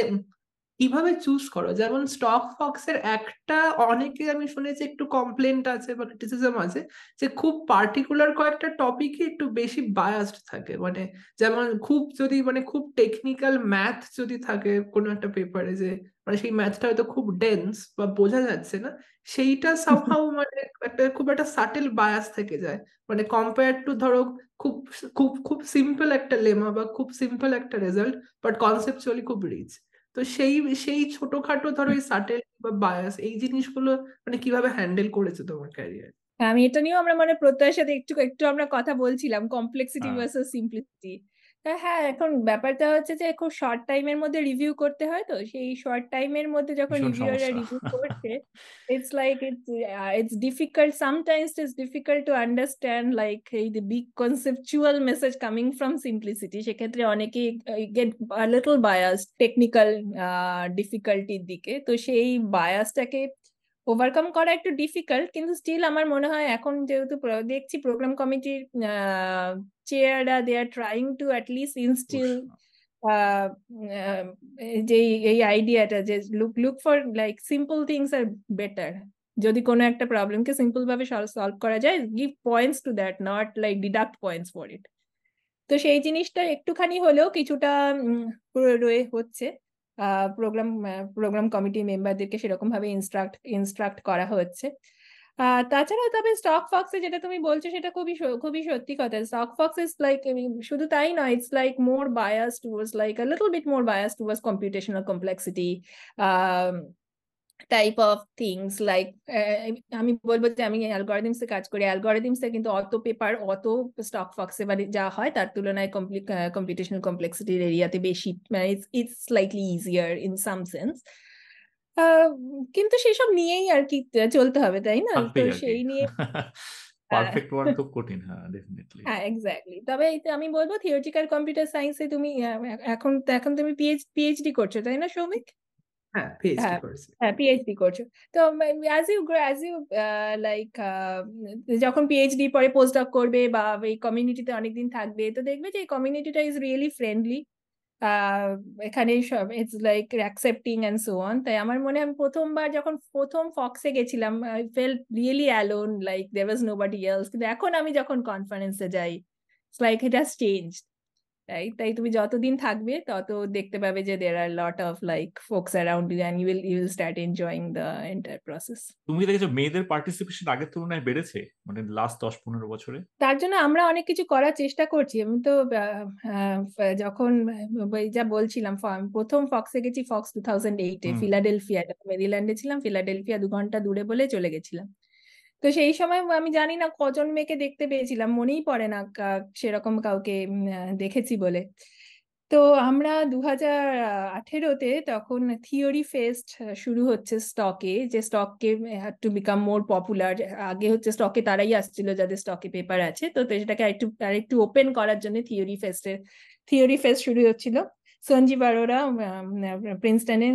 কীভাবে চুজ করো। যেমন স্টক ফক্সের একটা অনেকে আমি শুনেছি একটু কমপ্লেন্ট আছে বা ক্রিটিসিজম আছে যে খুব পার্টিকুলার কয়েকটা টপিকই একটু বেশি বায়াসড থাকে। মানে যেমন খুব যদি মানে খুব টেকনিক্যাল ম্যাথ যদি থাকে কোনো একটা পেপারে যে মানে সেই ম্যাথটা হয়তো খুব ডেন্স বা বোঝা যাচ্ছে না সেইটা সামহাউ মানে একটা খুব একটা সাটেল বায়াস থেকে যায়। মানে কম্পেয়ার টু ধরো খুব খুব খুব সিম্পল একটা লেমা বা খুব সিম্পল একটা রেজাল্ট বাট কনসেপচুয়ালি খুব রিচ তো সেই সেই ছোটখাটো ধরো এই সাটেল বা বায়াস এই জিনিসগুলো মানে কীভাবে হ্যান্ডেল করেছে তোমার ক্যারিয়ার আমি এটা নিয়েও আমরা মানে প্রত্যয়ের সাথে একটু একটু আমরা কথা বলছিলাম কমপ্লেক্সিটি ভার্সেস সিম্পলিসিটি হ্যাঁ এখন ব্যাপারটা হচ্ছে যে খুব শর্ট টাইম এর মধ্যে রিভিউ করতে হয় তো। সেই শর্ট টাইম এর মধ্যে যখন রিভিউরা রিভিউ করছে it's like it's it's difficult sometimes it's difficult to understand like এই the big conceptual message coming from simplicity সে ক্ষেত্রে অনেকেই get a little bias technical ডিফিকাল্টির দিকে। তো সেই বায়াসটাকে ওভারকাম করা একটু ডিফিকাল্ট কিন্তু স্টিল আমার মনে হয় এখন যেহেতু দেখছি প্রোগ্রাম কমিটির চেয়াররা they are trying to atleast instil যে এই আইডিয়াটা যে look look for like simple things are better যদি কোনো একটা প্রবলেমকে সিম্পল ভাবে সলভ করা যায় give points to that not like deduct points for it তো সেই জিনিসটা একটুখানি হলেও কিছুটা রয়ে হচ্ছে। প্রোগ্রাম প্রোগ্রাম কমিটি মেম্বারদেরকে সেরকম ভাবে ইনস্ট্রাক্ট ইনস্ট্রাক্ট করা হচ্ছে। তাছাড়া তবে স্টক ফক্সে যেটা তুমি বলছো সেটা খুবই খুবই সত্যি কথা। স্টক ফক্স ইজ লাইক শুধু তাই নয় it's like more bias towards like a little bit more bias towards computational complexity type of things like আমি বলব যে আমি অ্যালগোরিদমসে কাজ করি। অ্যালগোরিদমসে কিন্তু অত পেপার অত স্টক ফক্সে মানে যা হয় তার তুলনায় কম্পিউটেশনাল কমপ্লেক্সিটির এরিয়াতে বেশি মানে it's slightly easier in some sense কিন্তু সেসব নিয়েই আর কি চলতে হবে তাই না? তো আর কি সেই নিয়ে পারফেক্ট ওয়ার্ড তো কঠিন হ্যাঁ ডেফিনেটলি হ্যাঁ এক্স্যাক্টলি তবে এই তো আমি বলব থিওরিটিক্যাল কম্পিউটার সায়েন্সে তুমি এখন এখন তুমি পিএইচডি করছ তাই না সৌমিক? হ্যাঁ পিএইচডি হ্যাঁ হ্যাঁ পিএইচডি করছ। তো as you as you like যখন পিএইচডি পরে পোস্ট ডক করবে বা এই কমিউনিটিতে অনেকদিন থাকবে তো দেখবে যে এই কমিউনিটিটা ইজ রিয়েলি ফ্রেন্ডলি এখানে সব it's like accepting and so on তাই আমার মনে হয় আমি প্রথমবার যখন প্রথম ফক্সে গেছিলাম I fell really alone like there was nobody else কিন্তু এখন আমি যখন কনফারেন্সে যাই it's like it has change তাই? তাই তুমি যতদিন থাকবে তত দেখতে পাবে যে there are lot of like folks around you and you will you will start enjoying the entire process তুমি দেখেছ মেয়েদের পার্টিসিপেশন আগের তুলনায় বেড়েছে? মানে লাস্ট দশ পনেরো বছরে? তার জন্য আমরা অনেক কিছু করার চেষ্টা করছি। আমি তো যখন ওই যা বলছিলাম প্রথম ফক্সে গেছি ফক্স টু থাউজেন্ড এইটে ফিলাডেলফিয়া মেরিল্যান্ডে ছিলাম ফিলাডেলফিয়া দু ঘণ্টা দূরে বলে চলে গেছিলাম। তো সেই সময় আমি জানি না কজন মেয়েকে দেখতে পেয়েছিলাম, মনেই পড়ে না সেরকম কাউকে দেখেছি বলে। তো আমরা দু হাজার আঠেরোতে তখন থিওরি ফেস্ট শুরু হচ্ছে স্টকে, যে স্টককে had to become more popular আগে হচ্ছে স্টকে তারাই আসছিল যাদের স্টকে পেপার আছে, তো সেটাকে আরেকটু আরেকটু ওপেন করার জন্য থিওরি ফেস্টের, থিওরি ফেস্ট শুরু হচ্ছিল। সঞ্জীব আরোরা প্রিন্সটনের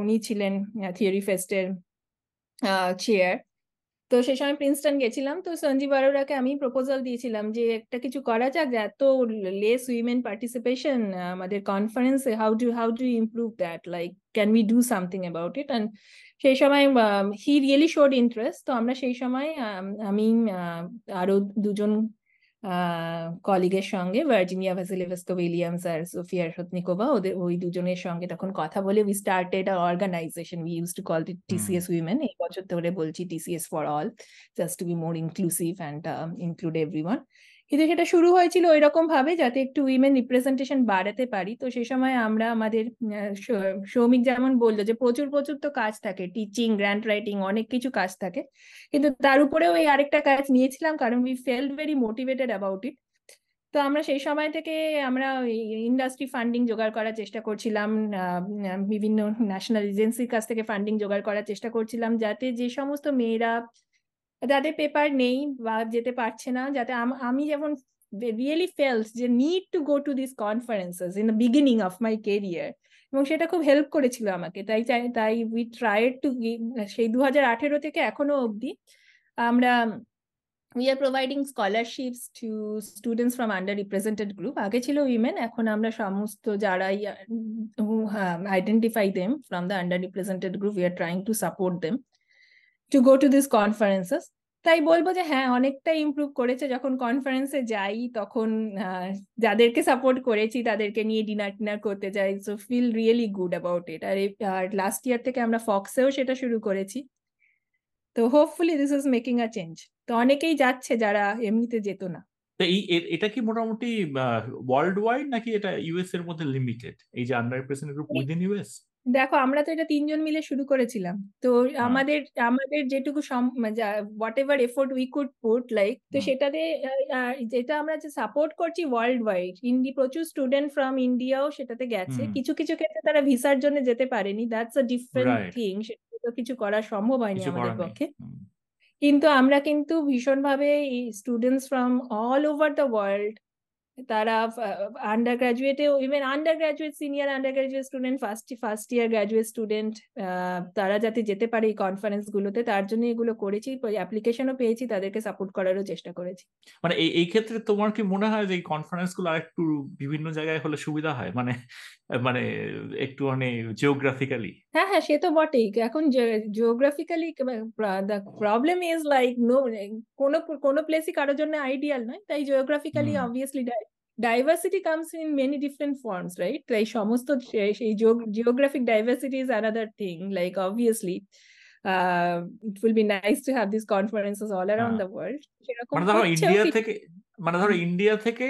উনি ছিলেন থিওরি ফেস্টের চেয়ার তো সেই সময় প্রিন্সটন গেছিলাম। তো সঞ্জীব আরোরাকে আমি প্রপোজাল দিয়েছিলাম যে, একটা কিছু করা যাক, এত লেস উইমেন পার্টিসিপেশন আমাদের কনফারেন্সে how do how do improve that like can we do something about it and সেই সময় হি রিয়েলি শোড ইন্টারেস্ট তো আমরা সেই সময়, আমি আরও দুজন কলিগের সঙ্গে ভার্জিনিয়া ভ্যাসিলিভেস্কো উইলিয়ামস আর সোফিয়া সতনিকোভা ওদের ওই দুজনের সঙ্গে তখন কথা বলে we started a organization we use to call it TCS women এই বছর ধরে বলছি TCS for all just to be more inclusive and include everyone কিন্তু সেটা শুরু হয়েছিল ওই রকম ভাবে যাতে একটু উইমেন রিপ্রেজেন্টেশন বাড়াতে পারি। তো সে সময় আমরা আমাদের শ্রমিক যেমন বলল যে প্রচুর প্রচুর তো কাজ থাকে টিচিং গ্র্যান্ড রাইটিং অনেক কিছু কাজ থাকে। কিন্তু তার উপরেও এই আরেকটা কাজ নিয়েছিলাম কারণ we felt very motivated about it তো আমরা সেই সময় থেকে আমরা ইন্ডাস্ট্রি ফান্ডিং জোগাড় করার চেষ্টা করছিলাম বিভিন্ন ন্যাশনাল এজেন্সির কাছ থেকে ফান্ডিং জোগাড় করার চেষ্টা করছিলাম যাতে যে সমস্ত মেয়েরা যাদের পেপার নেই বা যেতে পারছে না, যাতে আম- যেমন রিয়েলি ফেলস যে need to go to this conferences in the beginning of my career এবং সেটা খুব হেল্প করেছিল আমাকে। তাই তাই উই ট্রাইড টু সেই দু হাজার আঠেরো থেকে এখনও অবধি আমরা we are providing scholarships to students from underrepresented group আগে ছিল উইমেন এখন আমরা সমস্ত যারাই who have identify them from the underrepresented group, we trying to support support them go to this conferences তাই বলব যে হ্যাঁ অনেকটা ইমপ্রুভ করেছে। যখন কনফারেন্সে যাই তখন যাদেরকে সাপোর্ট করেছি তাদেরকে নিয়ে ডিনার টিনার করতে যাই। So feel really good about it আর আর লাস্ট ইয়ার থেকে আমরা ফক্সেও সেটা শুরু করেছি। তো hopefully this is making a change তো অনেকেই যাচ্ছে যারা এমনিতে যেত না। তো এই এটা কি মোটামুটি ওয়ার্ল্ড ওয়াইড নাকি এটা ইউএস এর মধ্যে লিমিটেড এই যে under represented group within US দেখো আমরা তো এটা তিনজন মিলে শুরু করেছিলাম। তো আমাদের আমাদের যেটুকু whatever effort we could put like তো সেটাতে যেটা আমরা যে সাপোর্ট করছি ওয়ার্ল্ড ওয়াইড ইন্ডি প্রচুর স্টুডেন্ট ফ্রম ইন্ডিয়াও সেটাতে গেছে। কিছু কিছু ক্ষেত্রে তারা ভিসার জন্য যেতে পারেনি। দ্যাটস আ ডিফারেন্ট থিং সেটা তো কিছু করা সম্ভব হয়নি আমাদের পক্ষে। কিন্তু আমরা কিন্তু ভীষণভাবে students from all over the world তারা আন্ডার গ্রাজুয়েটে even undergraduate senior undergraduate student first first year graduate student তারা যাতে যেতে পারে এই কনফারেন্স গুলোতে, তার জন্য এগুলো করেছি অ্যাপ্লিকেশনও পেয়েছি, তাদেরকে সাপোর্ট করারও চেষ্টা করেছি। মানে এই এই ক্ষেত্রে তোমার কি মনে হয় যে এই কনফারেন্সগুলো আরেকটু বিভিন্ন জায়গায় হলে সুবিধা হয়? মানে মানে একটু মানে জিওগ্রাফিক্যালি হ্যাঁ হ্যাঁ সে তো বটেই। এখন geographically the problem is like no কোনো কোনো প্লেসই কারোর জন্য আইডিয়াল নয়। তাই geographically obviously diversity comes in many different forms right তাই সমস্ত সেই geographic diversity is another thing like obviously it will be nice to have this conferences all around the world সেরকম মানে ধরো ইন্ডিয়া থেকে মানে ধরো ইন্ডিয়া থেকে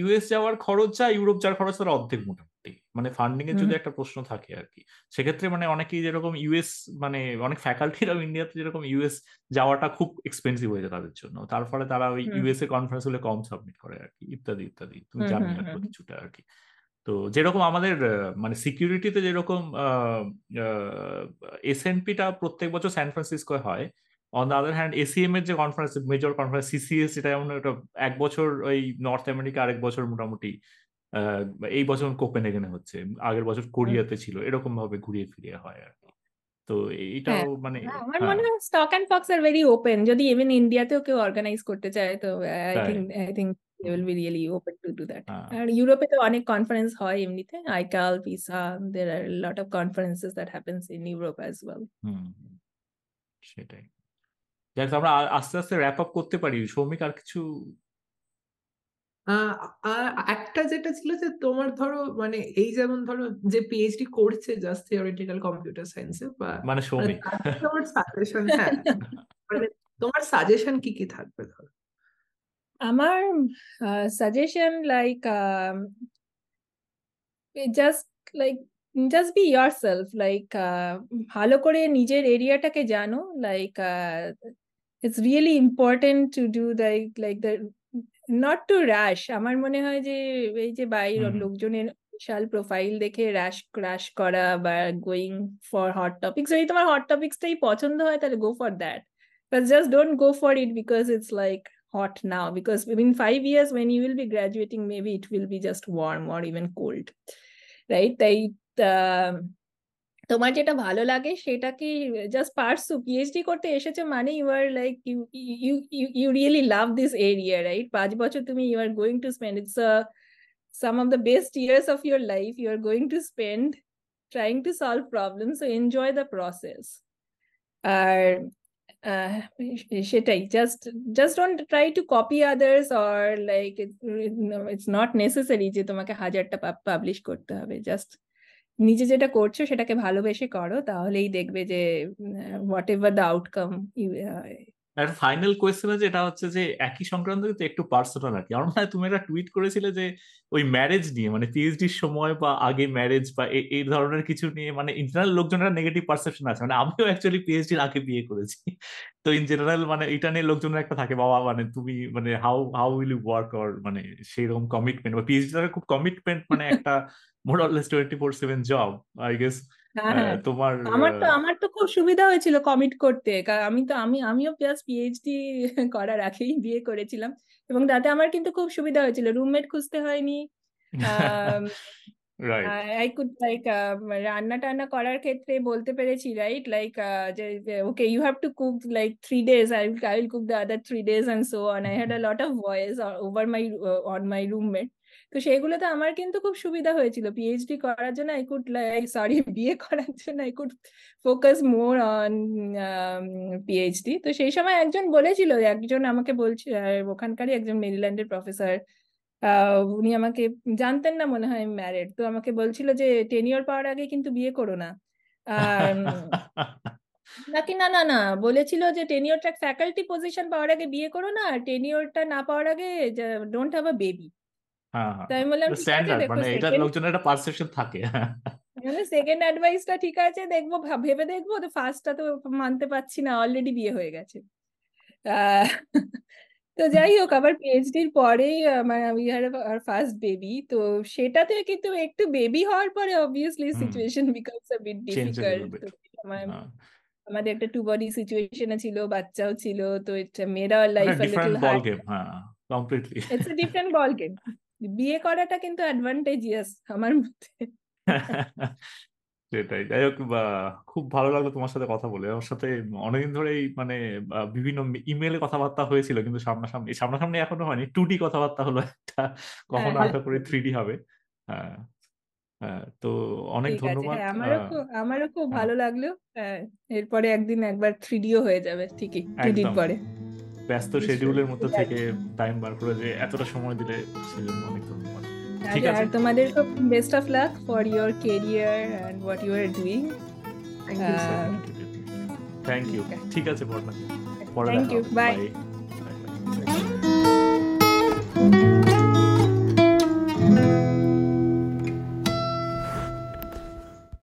ইউএস যাওয়ার খরচ যা ইউরোপ যাওয়ার খরচ তার অর্ধেক মোটামুটি। মানে ফান্ডিং এর যদি একটা প্রশ্ন থাকে আর কি সেক্ষেত্রে মানে অনেকেই যেরকম ইউএস মানে অনেক ফ্যাকাল্টিরাও ইন্ডিয়াতে যেরকম ইউএস যাওয়াটা খুব এক্সপেন্সিভ হয়ে যায় তাদের জন্য। তার ফলে তারা ওই। ইউএস এ কনফারেন্সগুলো কম সাবমিট করে আর কি ইত্যাদি ইত্যাদি। তুমি জানো হুম। কিছুটা আর কি তো যেরকম আমাদের মানে সিকিউরিটিতে যেরকম এসএনপি টা প্রত্যেক বছর স্যান ফ্রান্সিসকো হয়। On the other hand ACM এর যে কনফারেন্স মেজর কনফারেন্স সিসিএস এটা যেমন ওটা এক বছর ওই নর্থ আমেরিকা আরেক বছর মোটামুটি এই বছর কোপেনহেগেনে হচ্ছে। আগের বছর কোরিয়াতে ছিল। এরকম ভাবে ঘুরিয়ে ফিরিয়ে হয় আর তো এইটাও মানে হ্যাঁ, আমার হ্যাঁ মনে হয় STOC and FOCS are very open যদি ইভেন ইন্ডিয়াতেও কেউ অর্গানাইজ করতে চায় তো I. Think I think they will be really open to do that হ্যাঁ। আর ইউরোপে তো অনেক কনফারেন্স হয় এমনিতে। আইকাল Pisa there are lot of conferences that happens in Europe as well সেটাই। যাক আমরা আস্তে আস্তে র্যাপ আপ করতে পারি। সৌমিক আর কিছু একটা যেটা ছিল যে তোমার ধরো মানে এই যেমন ধরো যে পিএইচডি করছে জাস্ট থিওরিটিক্যাল কম্পিউটার সায়েন্সে বা মানে মানে তোমার সাজেশন হ্যাঁ মানে তোমার সাজেশন কি কি থাকবে ধরো? আমার suggestion like just like just be yourself like ভালো করে নিজের এরিয়াটাকে জানো like it's really important to do like like the not to rash আমার মনে হয় যে এই যে বাইরের হুম। লোকজনের বিশাল প্রোফাইল দেখে র্যাশ ক্রাশ করা বা গোয়িং ফর হট টপিক্স যদি তোমার হট টপিক্সটাই পছন্দ হয় তাহলে go for that but just don't go for it because it's like hot now because in five years when you will be graduating maybe it will be just warm or even cold right তাই আহ, তোমার যেটা ভালো লাগে সেটাকে just পারসু PhD করতে এসেছ মানে you are like you you you really love this area right পাঁচ বছর তুমি you are going to spend it's some of the best years of your life you are going to spend trying to solve problems so enjoy the process. আর আহ, সেটাই just just don't try to copy others or like it's not necessary যে তোমাকে হাজারটা publish করতে হবে just নিজে যেটা করছ সেটাকে ভালোবেসে করো, তাহলেই দেখবে যে হোয়াট এভার দ্য আউটকাম একটা ফাইনাল কোয়েশ্চেন এটা হচ্ছে যে, একই সংক্রান্ত কিন্তু একটু পার্সোনাল আর কি। আমার মনে হয় তুমি একটা টুইট করেছিলে যে, ওই ম্যারেজ নিয়ে মানে পিএইচডির সময় বা আগে ম্যারেজ বা এই ধরনের কিছু নিয়ে মানে ইন্টারনাল লোকজনের নেগেটিভ পারসেপশন আছে। মানে আমিও অ্যাকচুয়ালি পিএইচডির আগে বিয়ে করেছি। তো ইন জেনারেল মানে এটা নিয়ে লোকজনের একটা থাকে, বাবা মানে তুমি মানে how how will you work or মানে সেইরকম কমিটমেন্ট বা পিএইচডি খুব কমিটমেন্ট মানে একটা more or less twenty four seven job I guess তোমার আমার তো আমার তো খুব সুবিধা হয়েছিল কমিট করতে। আমি তো আমি আমিও প্লাস পিএইচডি করার আগেই বিয়ে করেছিলাম। এবং তাতে আমার কিন্তু খুব সুবিধা হয়েছিল। রুমমেট খুঁজতে হয়নি। আই কুড লাইক রান্না টান্না করার ক্ষেত্রে বলতে পেরেছি রাইট লাইক যে okay you have to cook like three days I will cook the other three days and so on I had a lot of voice over my on my roommate তো সেগুলোতে আমার কিন্তু খুব সুবিধা হয়েছিল। PhD করার জন্য আই কুড সরি বিয়ে করার জন্য I could focus more on PhD তো সেই সময় একজন বলেছিল, একজন আমাকে বলছিল ওখানকারই একজন মেরিল্যান্ডের প্রফেসর উনি আমাকে, জানতেন না মনে হয় ম্যারেড তো আমাকে বলছিল যে টেনিওর পাওয়ার আগে কিন্তু বিয়ে করো না। নাকি না না না, বলেছিল যে টেনিওরটা ফ্যাকাল্টি পজিশন পাওয়ার আগে বিয়ে করো না টেনিওরটা না পাওয়ার আগে ডোন্ট হ্যাভ আ বেবি হ্যাঁ হ্যাঁ। আমি বললাম স্ট্যান্ডার্ড মানে এটা লোকজনের একটা পারসেপশন থাকে। মানে সেকেন্ড অ্যাডভাইসটা ঠিক আছে দেখব ভেবে দেখব তো ফার্স্টটা তো মানতে পারছি না অলরেডি বিয়ে হয়ে গেছে। তো যাই হোক আবার পিএইচডির পরেই আমার we had our first baby তো সেটাতে কিন্তু একটু বেবি হওয়ার পরে obviously situation becomes a bit difficult আমাদের একটা টু বডি সিচুয়েশনে ছিল বাচ্চাও ছিল তো এটা মানে লাইফ আ লিটল হার্ড হ্যাঁ completely it's a different ball game বিয়ে করাটা কিন্তু অ্যাডভান্টেজিয়াস আমার মতে। সেটাই যাই হোক খুব ভালো লাগল তোমার সাথে কথা বলে। আমার সাথে অনেকদিন ধরেই মানে বিভিন্ন ইমেলে কথাবার্তা হয়েছিল কিন্তু সামনাসামনি সামনাসামনি এখনও হয়নি টু ডি কথাবার্তা হলো একটা হ্যাঁ কখনো হ্যাঁ আশা করি থ্রি ডি হবে। হ্যাঁ হ্যাঁ তো অনেক ধন্যবাদ হ্যাঁ আমারও খুব আমারও খুব হ্যাঁ। ভালো লাগল হ্যাঁ এরপরে একদিন একবার থ্রি ডিও হয়ে যাবে ঠিকই টু ডির পরে। ব্যস্ত শিডিউলের মধ্যে থেকে টাইম বার করে যে এতটা সময় দিলে সেজন্য অনেক ধন্যবাদ। ঠিক আছে। আর তোমাদের সব best of luck for your career and what you are doing thank you ঠিক আছে। বর্ণা। Thank you by